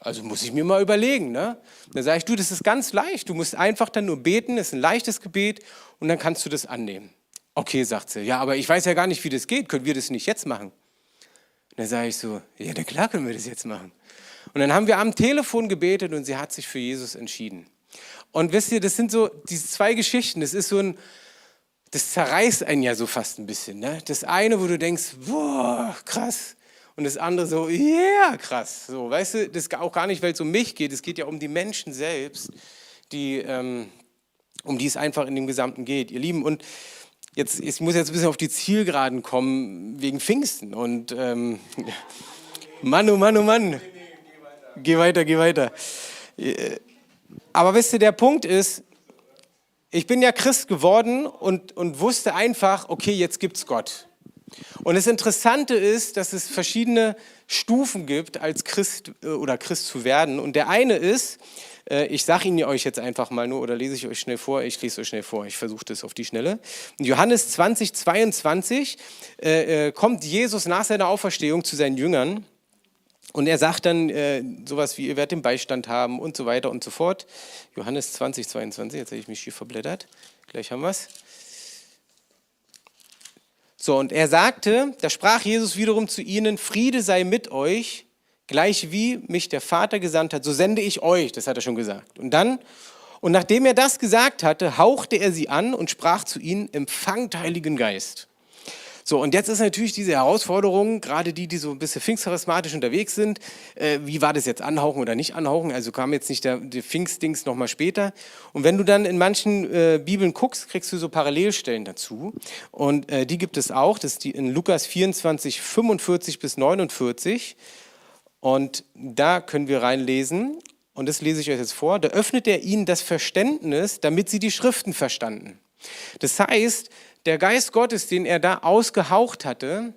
also muss ich mir mal überlegen. Ne? Dann sage ich, du, das ist ganz leicht. Du musst einfach dann nur beten, das ist ein leichtes Gebet und dann kannst du das annehmen. Okay, sagt sie. Ja, aber ich weiß ja gar nicht, wie das geht. Können wir das nicht jetzt machen? dann sage ich so, ja, na klar können wir das jetzt machen. Und dann haben wir am Telefon gebetet und sie hat sich für Jesus entschieden. Und wisst ihr, das sind so diese zwei Geschichten. Das ist so ein, das zerreißt einen ja so fast ein bisschen. Ne? Das eine, wo du denkst, boah, krass. Und das andere so, yeah, krass. So, weißt du, das auch gar nicht, weil es um mich geht. Es geht ja um die Menschen selbst, die, ähm, um die es einfach in dem Gesamten geht. Ihr Lieben, und jetzt, ich muss jetzt ein bisschen auf die Zielgeraden kommen wegen Pfingsten. Und ähm, Mann, oh Mann, oh Mann. Geh weiter, geh weiter. Aber wisst ihr, der Punkt ist, ich bin ja Christ geworden und, und wusste einfach, okay, jetzt gibt's Gott. Und das Interessante ist, dass es verschiedene Stufen gibt, als Christ äh, oder Christ zu werden. Und der eine ist, äh, ich sage ihn euch jetzt einfach mal nur oder lese ich euch schnell vor. Ich lese euch schnell vor. Ich versuche das auf die Schnelle. In Johannes 20, 22 äh, kommt Jesus nach seiner Auferstehung zu seinen Jüngern. Und er sagt dann äh, sowas wie, ihr werdet den Beistand haben und so weiter und so fort. Johannes 20, 22, jetzt habe ich mich hier verblättert. Gleich haben wir es. So, und er sagte, da sprach Jesus wiederum zu ihnen, Friede sei mit euch, gleich wie mich der Vater gesandt hat, so sende ich euch, das hat er schon gesagt. Und dann, und nachdem er das gesagt hatte, hauchte er sie an und sprach zu ihnen, empfangt Heiligen Geist. So, und jetzt ist natürlich diese Herausforderung, gerade die, die so ein bisschen pfingstcharismatisch unterwegs sind, äh, wie war das jetzt anhauchen oder nicht anhauchen? Also kam jetzt nicht der, der Pfingstdings nochmal später. Und wenn du dann in manchen äh, Bibeln guckst, kriegst du so Parallelstellen dazu. Und äh, die gibt es auch, das ist die in Lukas 24, 45 bis 49. Und da können wir reinlesen. Und das lese ich euch jetzt vor. Da öffnet er ihnen das Verständnis, damit sie die Schriften verstanden. Das heißt, der Geist Gottes, den er da ausgehaucht hatte,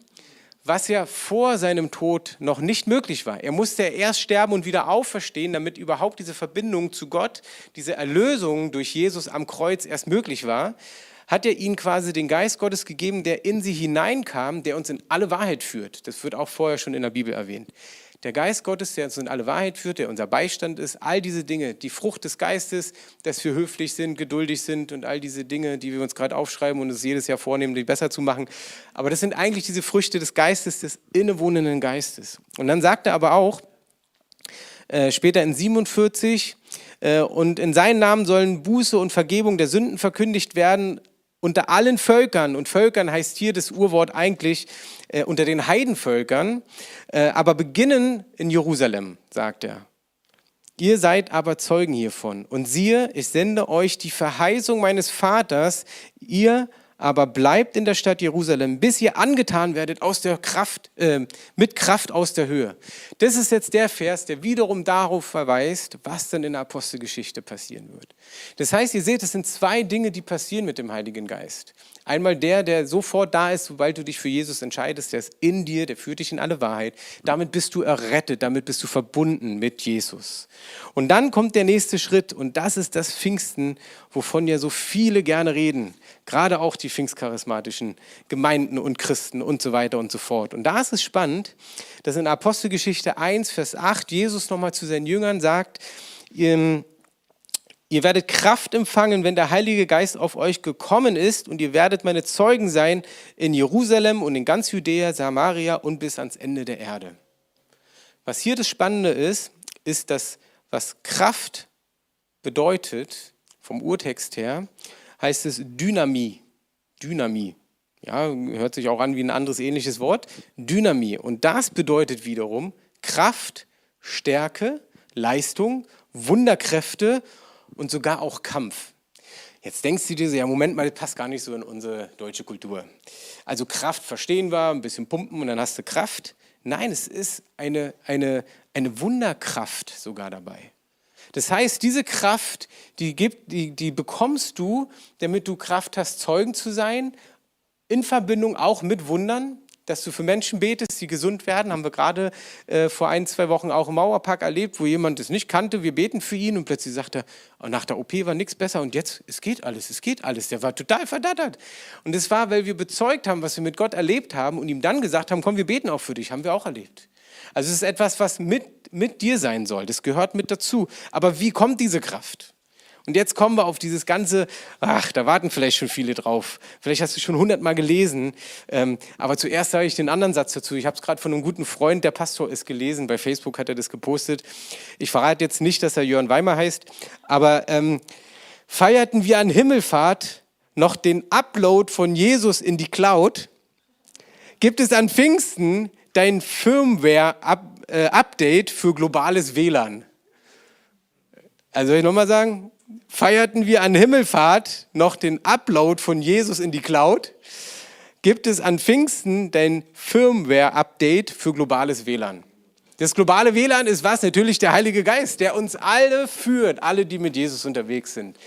was ja vor seinem Tod noch nicht möglich war. Er musste erst sterben und wieder auferstehen, damit überhaupt diese Verbindung zu Gott, diese Erlösung durch Jesus am Kreuz erst möglich war, hat er ihnen quasi den Geist Gottes gegeben, der in sie hineinkam, der uns in alle Wahrheit führt. Das wird auch vorher schon in der Bibel erwähnt. Der Geist Gottes, der uns in alle Wahrheit führt, der unser Beistand ist, all diese Dinge, die Frucht des Geistes, dass wir höflich sind, geduldig sind und all diese Dinge, die wir uns gerade aufschreiben und es jedes Jahr vornehmen, die besser zu machen. Aber das sind eigentlich diese Früchte des Geistes, des innewohnenden Geistes. Und dann sagt er aber auch, äh, später in 47, äh, und in seinen Namen sollen Buße und Vergebung der Sünden verkündigt werden unter allen Völkern, und Völkern heißt hier das Urwort eigentlich äh, unter den Heidenvölkern, äh, aber beginnen in Jerusalem, sagt er. Ihr seid aber Zeugen hiervon. Und siehe, ich sende euch die Verheißung meines Vaters, ihr aber bleibt in der Stadt Jerusalem, bis ihr angetan werdet aus der Kraft, äh, mit Kraft aus der Höhe. Das ist jetzt der Vers, der wiederum darauf verweist, was dann in der Apostelgeschichte passieren wird. Das heißt, ihr seht, es sind zwei Dinge, die passieren mit dem Heiligen Geist. Einmal der, der sofort da ist, sobald du dich für Jesus entscheidest, der ist in dir, der führt dich in alle Wahrheit. Damit bist du errettet, damit bist du verbunden mit Jesus. Und dann kommt der nächste Schritt und das ist das Pfingsten, wovon ja so viele gerne reden. Gerade auch die pfingstcharismatischen Gemeinden und Christen und so weiter und so fort. Und da ist es spannend, dass in Apostelgeschichte 1, Vers 8 Jesus nochmal zu seinen Jüngern sagt, Ihr werdet Kraft empfangen, wenn der Heilige Geist auf euch gekommen ist und ihr werdet meine Zeugen sein in Jerusalem und in ganz Judäa, Samaria und bis ans Ende der Erde. Was hier das Spannende ist, ist, dass was Kraft bedeutet, vom Urtext her, heißt es Dynamie. Dynamie. Ja, hört sich auch an wie ein anderes ähnliches Wort. Dynamie. Und das bedeutet wiederum Kraft, Stärke, Leistung, Wunderkräfte und sogar auch Kampf. Jetzt denkst du dir so, ja, Moment mal, das passt gar nicht so in unsere deutsche Kultur. Also Kraft verstehen wir, ein bisschen pumpen und dann hast du Kraft. Nein, es ist eine, eine, eine Wunderkraft sogar dabei. Das heißt, diese Kraft, die, gibt, die, die bekommst du, damit du Kraft hast, Zeugen zu sein, in Verbindung auch mit Wundern, dass du für Menschen betest, die gesund werden. Haben wir gerade äh, vor ein, zwei Wochen auch im Mauerpark erlebt, wo jemand es nicht kannte. Wir beten für ihn und plötzlich sagt er, oh, nach der OP war nichts besser und jetzt, es geht alles, es geht alles. Der war total verdattert. Und es war, weil wir bezeugt haben, was wir mit Gott erlebt haben und ihm dann gesagt haben, komm, wir beten auch für dich. Haben wir auch erlebt. Also es ist etwas, was mit, mit dir sein soll. Das gehört mit dazu. Aber wie kommt diese Kraft? Und jetzt kommen wir auf dieses ganze, ach, da warten vielleicht schon viele drauf. Vielleicht hast du schon hundertmal gelesen. Ähm, aber zuerst sage ich den anderen Satz dazu. Ich habe es gerade von einem guten Freund, der Pastor ist, gelesen. Bei Facebook hat er das gepostet. Ich verrate jetzt nicht, dass er Jörn Weimer heißt, aber ähm, feierten wir an Himmelfahrt noch den Upload von Jesus in die Cloud, gibt es an Pfingsten dein Firmware-Update äh, für globales WLAN. Also ich nochmal sagen, feierten wir an Himmelfahrt noch den Upload von Jesus in die Cloud, gibt es an Pfingsten dein Firmware-Update für globales WLAN. Das globale WLAN ist was? Natürlich der Heilige Geist, der uns alle führt, alle, die mit Jesus unterwegs sind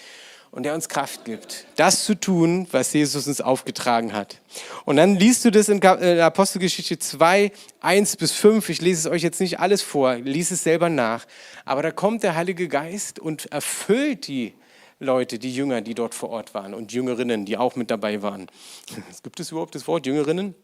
und der uns Kraft gibt, das zu tun, was Jesus uns aufgetragen hat. Und dann liest du das in äh, Apostelgeschichte 2, 1 bis 5. Ich lese es euch jetzt nicht alles vor, lies es selber nach. Aber da kommt der Heilige Geist und erfüllt die Leute, die Jünger, die dort vor Ort waren und Jüngerinnen, die auch mit dabei waren. Gibt es überhaupt das Wort Jüngerinnen?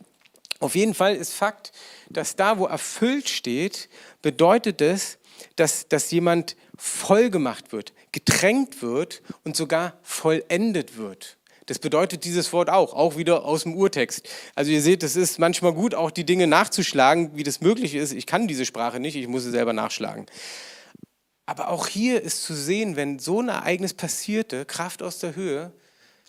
Auf jeden Fall ist Fakt, dass da, wo erfüllt steht, bedeutet es, dass, dass jemand voll gemacht wird, getränkt wird und sogar vollendet wird. Das bedeutet dieses Wort auch, auch wieder aus dem Urtext. Also ihr seht, es ist manchmal gut, auch die Dinge nachzuschlagen, wie das möglich ist. Ich kann diese Sprache nicht, ich muss sie selber nachschlagen. Aber auch hier ist zu sehen, wenn so ein Ereignis passierte, Kraft aus der Höhe,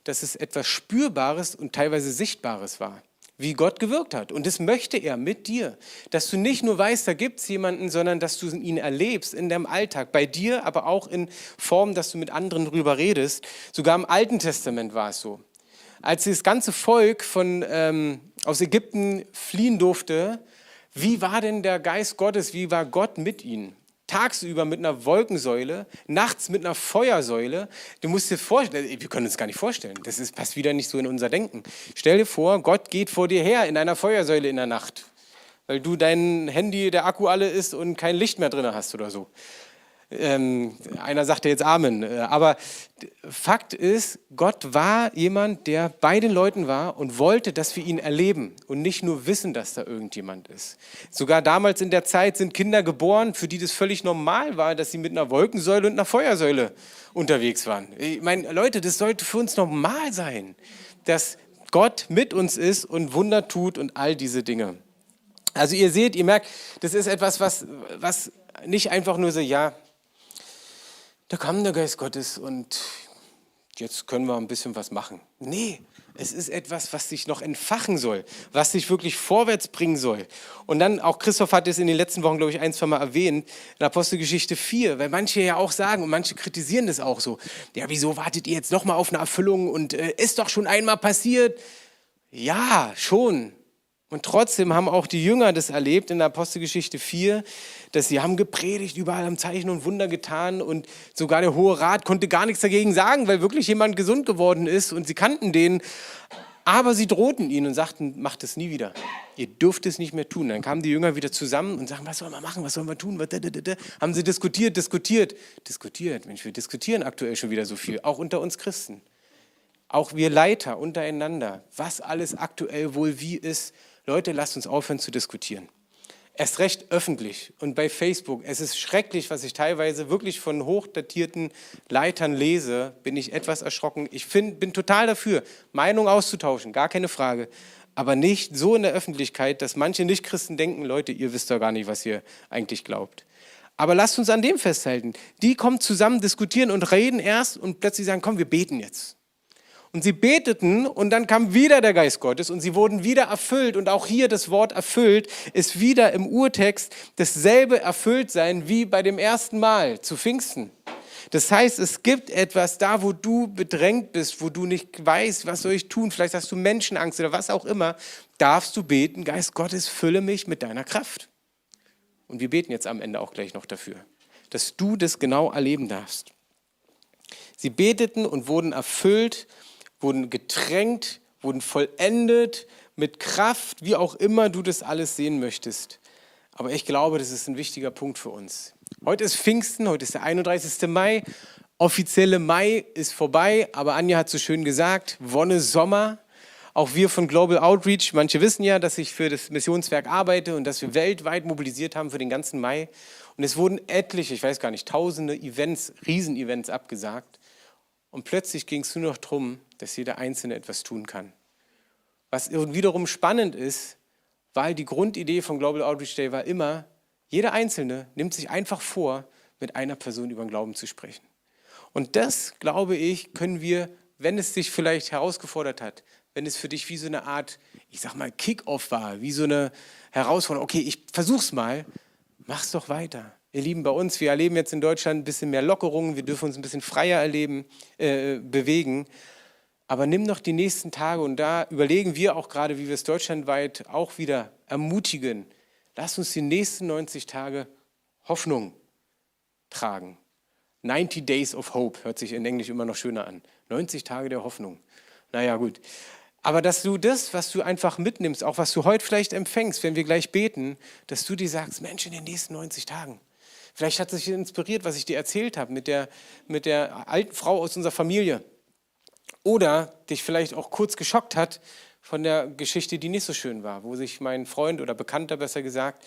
dass es etwas Spürbares und teilweise Sichtbares war wie Gott gewirkt hat. Und das möchte er mit dir. Dass du nicht nur weißt, da gibt es jemanden, sondern dass du ihn erlebst in deinem Alltag, bei dir, aber auch in Form, dass du mit anderen drüber redest. Sogar im Alten Testament war es so. Als das ganze Volk von, ähm, aus Ägypten fliehen durfte, wie war denn der Geist Gottes, wie war Gott mit ihnen? Tagsüber mit einer Wolkensäule, nachts mit einer Feuersäule. Du musst dir vorstellen, wir können uns gar nicht vorstellen, das ist, passt wieder nicht so in unser Denken. Stell dir vor, Gott geht vor dir her in einer Feuersäule in der Nacht, weil du dein Handy, der Akku alle ist und kein Licht mehr drin hast oder so. Ähm, einer sagte jetzt Amen. Äh, aber Fakt ist, Gott war jemand, der bei den Leuten war und wollte, dass wir ihn erleben und nicht nur wissen, dass da irgendjemand ist. Sogar damals in der Zeit sind Kinder geboren, für die das völlig normal war, dass sie mit einer Wolkensäule und einer Feuersäule unterwegs waren. Ich meine, Leute, das sollte für uns normal sein, dass Gott mit uns ist und Wunder tut und all diese Dinge. Also ihr seht, ihr merkt, das ist etwas, was, was nicht einfach nur so, ja, da kam der Geist Gottes und jetzt können wir ein bisschen was machen. Nee, es ist etwas, was sich noch entfachen soll, was sich wirklich vorwärts bringen soll. Und dann, auch Christoph hat es in den letzten Wochen, glaube ich, ein, zwei Mal erwähnt, in Apostelgeschichte 4, weil manche ja auch sagen und manche kritisieren das auch so, ja, wieso wartet ihr jetzt nochmal auf eine Erfüllung und äh, ist doch schon einmal passiert? Ja, schon. Und trotzdem haben auch die Jünger das erlebt in Apostelgeschichte 4, dass sie haben gepredigt, überall haben Zeichen und Wunder getan und sogar der Hohe Rat konnte gar nichts dagegen sagen, weil wirklich jemand gesund geworden ist und sie kannten den. Aber sie drohten ihnen und sagten, macht es nie wieder. Ihr dürft es nicht mehr tun. Dann kamen die Jünger wieder zusammen und sagten, was sollen wir machen, was sollen wir tun? Haben sie diskutiert, diskutiert, diskutiert. Mensch, wir diskutieren aktuell schon wieder so viel, auch unter uns Christen. Auch wir Leiter untereinander, was alles aktuell wohl wie ist Leute, lasst uns aufhören zu diskutieren. Erst recht öffentlich und bei Facebook. Es ist schrecklich, was ich teilweise wirklich von hochdatierten Leitern lese, bin ich etwas erschrocken. Ich find, bin total dafür, Meinung auszutauschen, gar keine Frage. Aber nicht so in der Öffentlichkeit, dass manche Nichtchristen denken, Leute, ihr wisst doch gar nicht, was ihr eigentlich glaubt. Aber lasst uns an dem festhalten. Die kommen zusammen, diskutieren und reden erst und plötzlich sagen, komm, wir beten jetzt. Und sie beteten und dann kam wieder der Geist Gottes und sie wurden wieder erfüllt. Und auch hier das Wort erfüllt ist wieder im Urtext dasselbe erfüllt sein wie bei dem ersten Mal zu Pfingsten. Das heißt, es gibt etwas da, wo du bedrängt bist, wo du nicht weißt, was soll ich tun, vielleicht hast du Menschenangst oder was auch immer, darfst du beten, Geist Gottes, fülle mich mit deiner Kraft. Und wir beten jetzt am Ende auch gleich noch dafür, dass du das genau erleben darfst. Sie beteten und wurden erfüllt wurden getränkt, wurden vollendet mit Kraft, wie auch immer du das alles sehen möchtest. Aber ich glaube, das ist ein wichtiger Punkt für uns. Heute ist Pfingsten, heute ist der 31. Mai. Offizielle Mai ist vorbei, aber Anja hat so schön gesagt, Wonne Sommer. Auch wir von Global Outreach, manche wissen ja, dass ich für das Missionswerk arbeite und dass wir weltweit mobilisiert haben für den ganzen Mai. Und es wurden etliche, ich weiß gar nicht, tausende Events, Riesenevents abgesagt. Und plötzlich ging es nur noch darum, dass jeder Einzelne etwas tun kann. Was wiederum spannend ist, weil die Grundidee von Global Outreach Day war immer, jeder Einzelne nimmt sich einfach vor, mit einer Person über den Glauben zu sprechen. Und das, glaube ich, können wir, wenn es dich vielleicht herausgefordert hat, wenn es für dich wie so eine Art, ich sag mal, Kick-off war, wie so eine Herausforderung, okay, ich versuch's mal, mach's doch weiter. Ihr Lieben, bei uns, wir erleben jetzt in Deutschland ein bisschen mehr Lockerungen, wir dürfen uns ein bisschen freier erleben, äh, bewegen. Aber nimm noch die nächsten Tage und da überlegen wir auch gerade, wie wir es deutschlandweit auch wieder ermutigen. Lass uns die nächsten 90 Tage Hoffnung tragen. 90 Days of Hope hört sich in Englisch immer noch schöner an. 90 Tage der Hoffnung. Naja, gut. Aber dass du das, was du einfach mitnimmst, auch was du heute vielleicht empfängst, wenn wir gleich beten, dass du dir sagst, Mensch, in den nächsten 90 Tagen. Vielleicht hat sich inspiriert, was ich dir erzählt habe mit der, mit der alten Frau aus unserer Familie. Oder dich vielleicht auch kurz geschockt hat von der Geschichte, die nicht so schön war, wo sich mein Freund oder Bekannter besser gesagt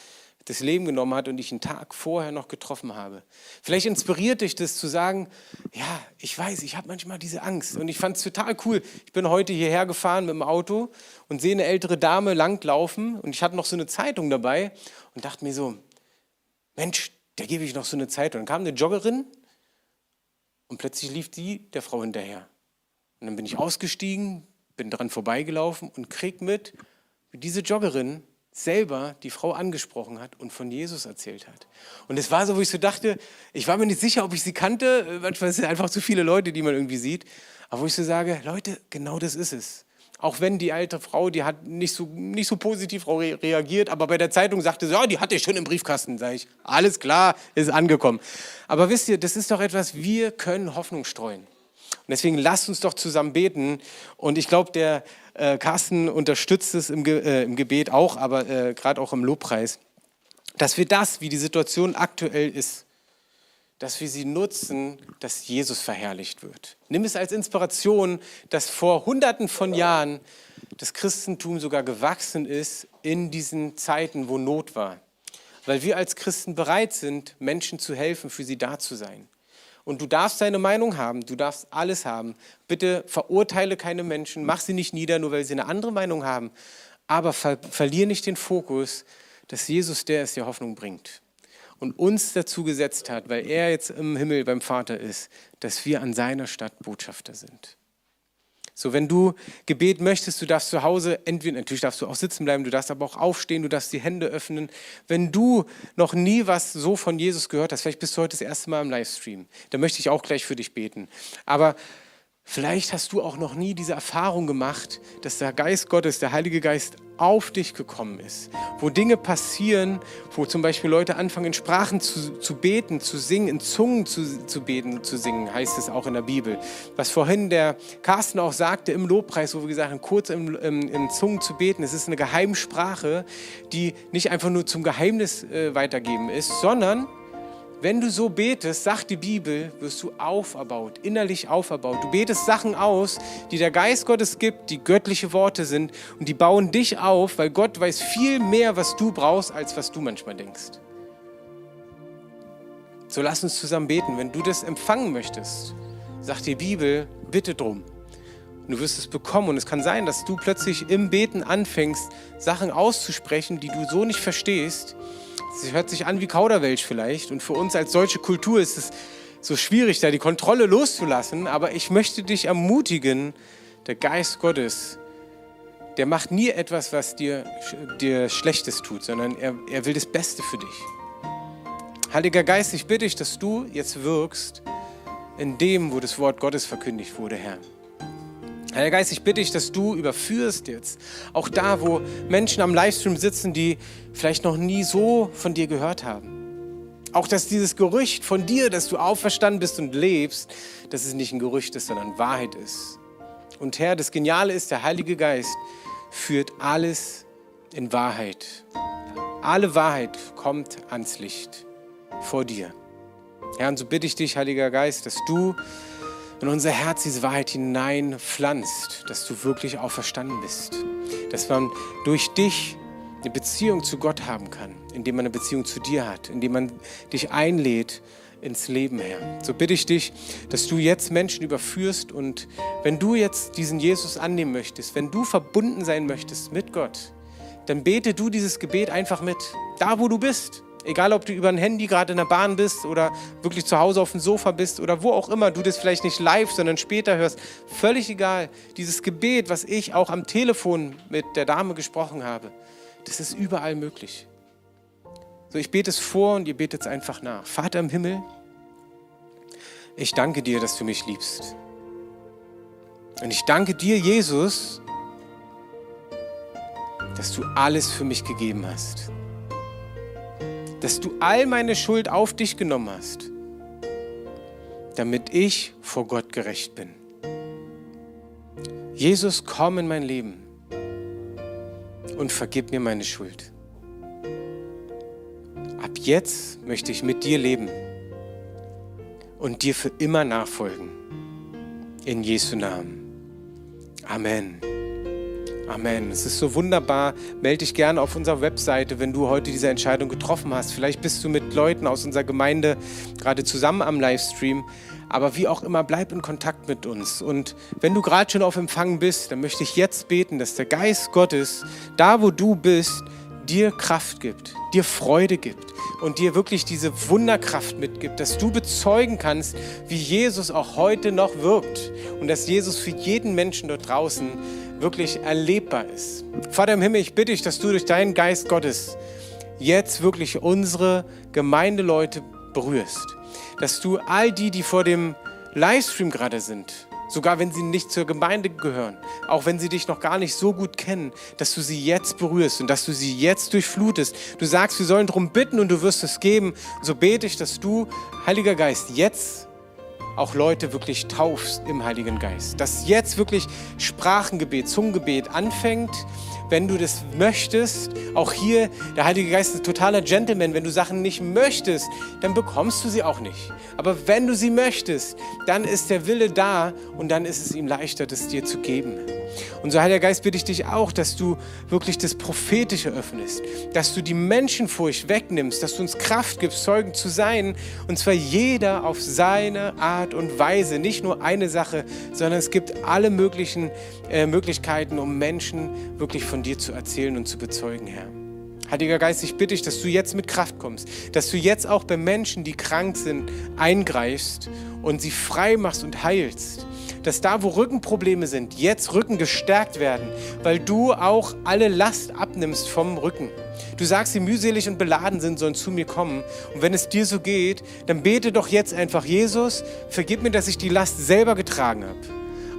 das Leben genommen hat und ich einen Tag vorher noch getroffen habe. Vielleicht inspiriert dich das zu sagen, ja, ich weiß, ich habe manchmal diese Angst und ich fand es total cool. Ich bin heute hierher gefahren mit dem Auto und sehe eine ältere Dame langlaufen und ich hatte noch so eine Zeitung dabei und dachte mir so, Mensch, der gebe ich noch so eine Zeitung. Und dann kam eine Joggerin und plötzlich lief die der Frau hinterher. Und dann bin ich ausgestiegen, bin dran vorbeigelaufen und krieg mit, wie diese Joggerin selber die Frau angesprochen hat und von Jesus erzählt hat. Und es war so, wo ich so dachte, ich war mir nicht sicher, ob ich sie kannte. Manchmal sind es einfach zu viele Leute, die man irgendwie sieht. Aber wo ich so sage, Leute, genau das ist es. Auch wenn die alte Frau, die hat nicht so, nicht so positiv reagiert, aber bei der Zeitung sagte sie, ja, die hatte ich schon im Briefkasten. Sag ich, alles klar, ist angekommen. Aber wisst ihr, das ist doch etwas, wir können Hoffnung streuen. Und deswegen lasst uns doch zusammen beten. Und ich glaube, der äh, Carsten unterstützt es im, Ge äh, im Gebet auch, aber äh, gerade auch im Lobpreis, dass wir das, wie die Situation aktuell ist, dass wir sie nutzen, dass Jesus verherrlicht wird. Nimm es als Inspiration, dass vor Hunderten von Jahren das Christentum sogar gewachsen ist in diesen Zeiten, wo Not war. Weil wir als Christen bereit sind, Menschen zu helfen, für sie da zu sein. Und du darfst deine Meinung haben, du darfst alles haben. Bitte verurteile keine Menschen, mach sie nicht nieder, nur weil sie eine andere Meinung haben. Aber ver verlier nicht den Fokus, dass Jesus der ist, der Hoffnung bringt. Und uns dazu gesetzt hat, weil er jetzt im Himmel beim Vater ist, dass wir an seiner Stadt Botschafter sind. So, wenn du Gebet möchtest, du darfst zu Hause, entweder natürlich darfst du auch sitzen bleiben, du darfst aber auch aufstehen, du darfst die Hände öffnen. Wenn du noch nie was so von Jesus gehört hast, vielleicht bist du heute das erste Mal im Livestream, dann möchte ich auch gleich für dich beten. Aber Vielleicht hast du auch noch nie diese Erfahrung gemacht, dass der Geist Gottes, der Heilige Geist auf dich gekommen ist. Wo Dinge passieren, wo zum Beispiel Leute anfangen, in Sprachen zu, zu beten, zu singen, in Zungen zu, zu beten, zu singen, heißt es auch in der Bibel. Was vorhin der Carsten auch sagte im Lobpreis, wo wir gesagt haben, kurz im, im, in Zungen zu beten, es ist eine Geheimsprache, die nicht einfach nur zum Geheimnis äh, weitergeben ist, sondern wenn du so betest, sagt die Bibel, wirst du auferbaut, innerlich auferbaut. Du betest Sachen aus, die der Geist Gottes gibt, die göttliche Worte sind und die bauen dich auf, weil Gott weiß viel mehr, was du brauchst, als was du manchmal denkst. So lass uns zusammen beten. Wenn du das empfangen möchtest, sagt die Bibel, bitte drum. Du wirst es bekommen. Und es kann sein, dass du plötzlich im Beten anfängst, Sachen auszusprechen, die du so nicht verstehst es hört sich an wie Kauderwelsch vielleicht. Und für uns als deutsche Kultur ist es so schwierig, da die Kontrolle loszulassen. Aber ich möchte dich ermutigen, der Geist Gottes, der macht nie etwas, was dir, dir Schlechtes tut, sondern er, er will das Beste für dich. Heiliger Geist, ich bitte dich, dass du jetzt wirkst in dem, wo das Wort Gottes verkündigt wurde, Herr. Herr Geist, ich bitte dich, dass du überführst jetzt, auch da, wo Menschen am Livestream sitzen, die vielleicht noch nie so von dir gehört haben. Auch dass dieses Gerücht von dir, dass du auferstanden bist und lebst, dass es nicht ein Gerücht ist, sondern Wahrheit ist. Und Herr, das Geniale ist, der Heilige Geist führt alles in Wahrheit. Alle Wahrheit kommt ans Licht vor dir. Herr, und so bitte ich dich, Heiliger Geist, dass du in unser Herz diese Wahrheit hineinpflanzt, dass du wirklich auferstanden bist. Dass man durch dich eine Beziehung zu Gott haben kann, indem man eine Beziehung zu dir hat, indem man dich einlädt ins Leben, Herr. So bitte ich dich, dass du jetzt Menschen überführst und wenn du jetzt diesen Jesus annehmen möchtest, wenn du verbunden sein möchtest mit Gott, dann bete du dieses Gebet einfach mit, da wo du bist. Egal, ob du über ein Handy gerade in der Bahn bist oder wirklich zu Hause auf dem Sofa bist oder wo auch immer du das vielleicht nicht live, sondern später hörst, völlig egal. Dieses Gebet, was ich auch am Telefon mit der Dame gesprochen habe, das ist überall möglich. So, ich bete es vor und ihr betet es einfach nach. Vater im Himmel, ich danke dir, dass du mich liebst. Und ich danke dir, Jesus, dass du alles für mich gegeben hast. Dass du all meine Schuld auf dich genommen hast, damit ich vor Gott gerecht bin. Jesus, komm in mein Leben und vergib mir meine Schuld. Ab jetzt möchte ich mit dir leben und dir für immer nachfolgen. In Jesu Namen. Amen. Amen. Es ist so wunderbar. Melde dich gerne auf unserer Webseite, wenn du heute diese Entscheidung getroffen hast. Vielleicht bist du mit Leuten aus unserer Gemeinde gerade zusammen am Livestream. Aber wie auch immer, bleib in Kontakt mit uns. Und wenn du gerade schon auf Empfang bist, dann möchte ich jetzt beten, dass der Geist Gottes, da wo du bist, dir Kraft gibt, dir Freude gibt und dir wirklich diese Wunderkraft mitgibt, dass du bezeugen kannst, wie Jesus auch heute noch wirkt und dass Jesus für jeden Menschen dort draußen wirklich erlebbar ist. Vater im Himmel, ich bitte dich, dass du durch deinen Geist Gottes jetzt wirklich unsere Gemeindeleute berührst, dass du all die, die vor dem Livestream gerade sind, sogar wenn sie nicht zur Gemeinde gehören, auch wenn sie dich noch gar nicht so gut kennen, dass du sie jetzt berührst und dass du sie jetzt durchflutest. Du sagst, wir sollen darum bitten und du wirst es geben. So bete ich, dass du, Heiliger Geist, jetzt auch Leute wirklich taufst im Heiligen Geist. Dass jetzt wirklich Sprachengebet, Zungengebet anfängt wenn du das möchtest. Auch hier, der Heilige Geist ist ein totaler Gentleman. Wenn du Sachen nicht möchtest, dann bekommst du sie auch nicht. Aber wenn du sie möchtest, dann ist der Wille da und dann ist es ihm leichter, das dir zu geben. Und so, Heiliger Geist, bitte ich dich auch, dass du wirklich das Prophetische öffnest, dass du die Menschenfurcht wegnimmst, dass du uns Kraft gibst, Zeugen zu sein, und zwar jeder auf seine Art und Weise. Nicht nur eine Sache, sondern es gibt alle möglichen äh, Möglichkeiten, um Menschen wirklich von dir zu erzählen und zu bezeugen, Herr. Heiliger Geist, ich bitte dich, dass du jetzt mit Kraft kommst, dass du jetzt auch bei Menschen, die krank sind, eingreifst und sie frei machst und heilst dass da, wo Rückenprobleme sind, jetzt Rücken gestärkt werden, weil du auch alle Last abnimmst vom Rücken. Du sagst, die mühselig und beladen sind, sollen zu mir kommen. Und wenn es dir so geht, dann bete doch jetzt einfach, Jesus, vergib mir, dass ich die Last selber getragen habe.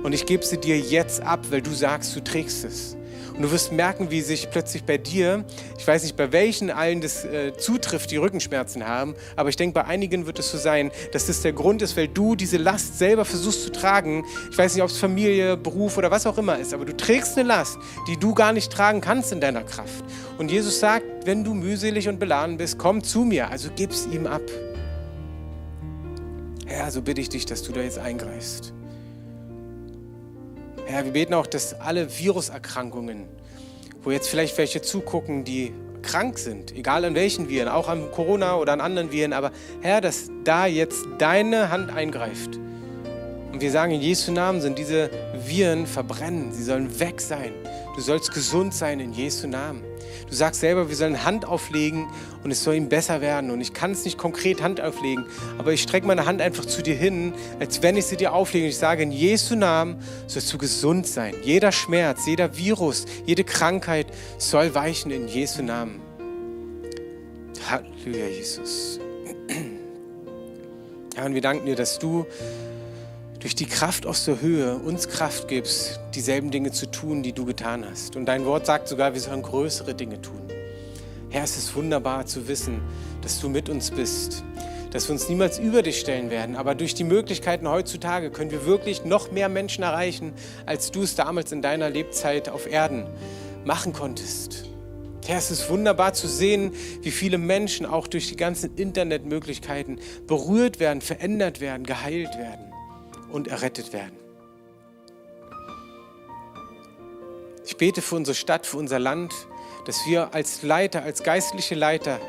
Und ich gebe sie dir jetzt ab, weil du sagst, du trägst es. Und du wirst merken, wie sich plötzlich bei dir, ich weiß nicht, bei welchen allen das äh, zutrifft, die Rückenschmerzen haben, aber ich denke, bei einigen wird es so sein, dass das der Grund ist, weil du diese Last selber versuchst zu tragen. Ich weiß nicht, ob es Familie, Beruf oder was auch immer ist, aber du trägst eine Last, die du gar nicht tragen kannst in deiner Kraft. Und Jesus sagt, wenn du mühselig und beladen bist, komm zu mir, also gib's ihm ab. Herr, so bitte ich dich, dass du da jetzt eingreifst. Herr, wir beten auch, dass alle Viruserkrankungen, wo jetzt vielleicht welche zugucken, die krank sind, egal an welchen Viren, auch an Corona oder an anderen Viren, aber Herr, dass da jetzt deine Hand eingreift. Und wir sagen, in Jesu Namen sind diese Viren verbrennen, sie sollen weg sein. Du sollst gesund sein in Jesu Namen. Du sagst selber, wir sollen Hand auflegen und es soll ihm besser werden. Und ich kann es nicht konkret Hand auflegen, aber ich strecke meine Hand einfach zu dir hin, als wenn ich sie dir auflege. Und ich sage, in Jesu Namen sollst du gesund sein. Jeder Schmerz, jeder Virus, jede Krankheit soll weichen in Jesu Namen. Halleluja, Jesus. Ja, und wir danken dir, dass du durch die Kraft aus der Höhe uns Kraft gibst, dieselben Dinge zu tun, die du getan hast. Und dein Wort sagt sogar, wir sollen größere Dinge tun. Herr, es ist wunderbar zu wissen, dass du mit uns bist, dass wir uns niemals über dich stellen werden. Aber durch die Möglichkeiten heutzutage können wir wirklich noch mehr Menschen erreichen, als du es damals in deiner Lebzeit auf Erden machen konntest. Herr, es ist wunderbar zu sehen, wie viele Menschen auch durch die ganzen Internetmöglichkeiten berührt werden, verändert werden, geheilt werden und errettet werden. Ich bete für unsere Stadt, für unser Land, dass wir als Leiter, als geistliche Leiter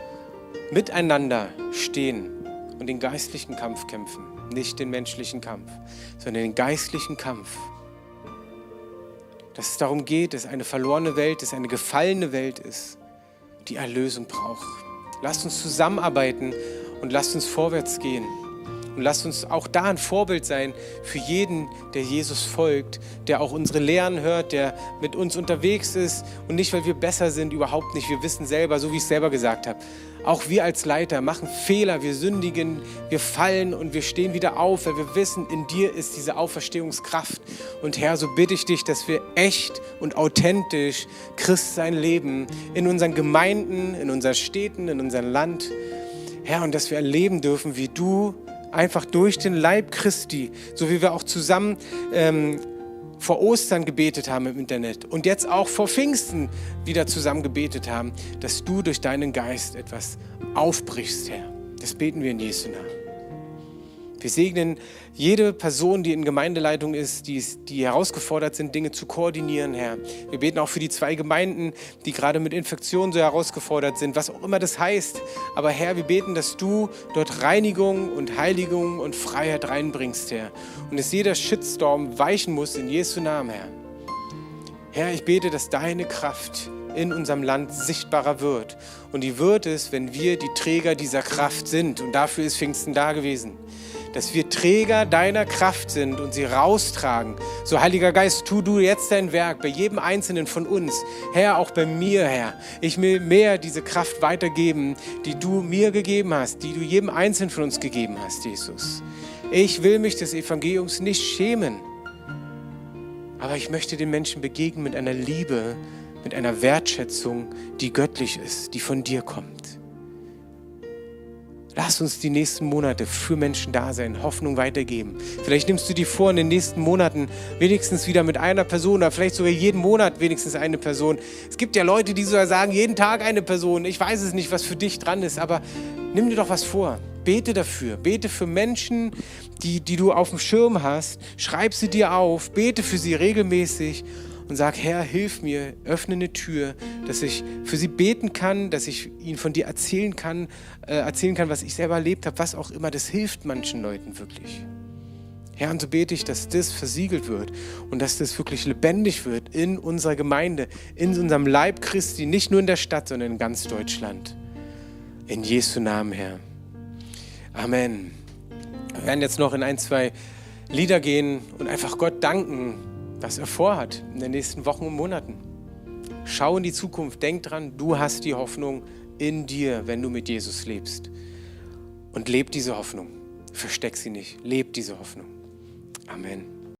miteinander stehen und den geistlichen Kampf kämpfen. Nicht den menschlichen Kampf, sondern den geistlichen Kampf. Dass es darum geht, dass eine verlorene Welt ist, eine gefallene Welt ist, die Erlösung braucht. Lasst uns zusammenarbeiten und lasst uns vorwärts gehen. Und lasst uns auch da ein Vorbild sein für jeden, der Jesus folgt, der auch unsere Lehren hört, der mit uns unterwegs ist und nicht, weil wir besser sind, überhaupt nicht. Wir wissen selber, so wie ich es selber gesagt habe. Auch wir als Leiter machen Fehler, wir sündigen, wir fallen und wir stehen wieder auf, weil wir wissen, in dir ist diese Auferstehungskraft. Und Herr, so bitte ich dich, dass wir echt und authentisch Christsein leben in unseren Gemeinden, in unseren Städten, in unserem Land. Herr, und dass wir erleben dürfen, wie du einfach durch den Leib Christi, so wie wir auch zusammen ähm, vor Ostern gebetet haben im Internet und jetzt auch vor Pfingsten wieder zusammen gebetet haben, dass du durch deinen Geist etwas aufbrichst, Herr. Das beten wir in Jesu Namen. Wir segnen jede Person, die in Gemeindeleitung ist, die, die herausgefordert sind, Dinge zu koordinieren, Herr. Wir beten auch für die zwei Gemeinden, die gerade mit Infektionen so herausgefordert sind, was auch immer das heißt. Aber Herr, wir beten, dass du dort Reinigung und Heiligung und Freiheit reinbringst, Herr. Und dass jeder Shitstorm weichen muss in Jesu Namen, Herr. Herr, ich bete, dass deine Kraft in unserem Land sichtbarer wird. Und die wird es, wenn wir die Träger dieser Kraft sind. Und dafür ist Pfingsten da gewesen dass wir Träger deiner Kraft sind und sie raustragen. So, Heiliger Geist, tu du jetzt dein Werk bei jedem Einzelnen von uns. Herr, auch bei mir, Herr. Ich will mehr diese Kraft weitergeben, die du mir gegeben hast, die du jedem Einzelnen von uns gegeben hast, Jesus. Ich will mich des Evangeliums nicht schämen, aber ich möchte den Menschen begegnen mit einer Liebe, mit einer Wertschätzung, die göttlich ist, die von dir kommt. Lass uns die nächsten Monate für Menschen da sein, Hoffnung weitergeben. Vielleicht nimmst du dir vor, in den nächsten Monaten wenigstens wieder mit einer Person oder vielleicht sogar jeden Monat wenigstens eine Person. Es gibt ja Leute, die sogar sagen, jeden Tag eine Person. Ich weiß es nicht, was für dich dran ist, aber nimm dir doch was vor. Bete dafür. Bete für Menschen, die, die du auf dem Schirm hast. Schreib sie dir auf. Bete für sie regelmäßig und sag, Herr, hilf mir, öffne eine Tür, dass ich für sie beten kann, dass ich ihnen von dir erzählen kann, äh, erzählen kann, was ich selber erlebt habe, was auch immer. Das hilft manchen Leuten wirklich. Herr, und so bete ich, dass das versiegelt wird und dass das wirklich lebendig wird in unserer Gemeinde, in unserem Leib Christi, nicht nur in der Stadt, sondern in ganz Deutschland. In Jesu Namen, Herr. Amen. Wir werden jetzt noch in ein, zwei Lieder gehen und einfach Gott danken, was er vorhat in den nächsten Wochen und Monaten. Schau in die Zukunft, denk dran, du hast die Hoffnung in dir, wenn du mit Jesus lebst. Und leb diese Hoffnung. Versteck sie nicht. Leb diese Hoffnung. Amen.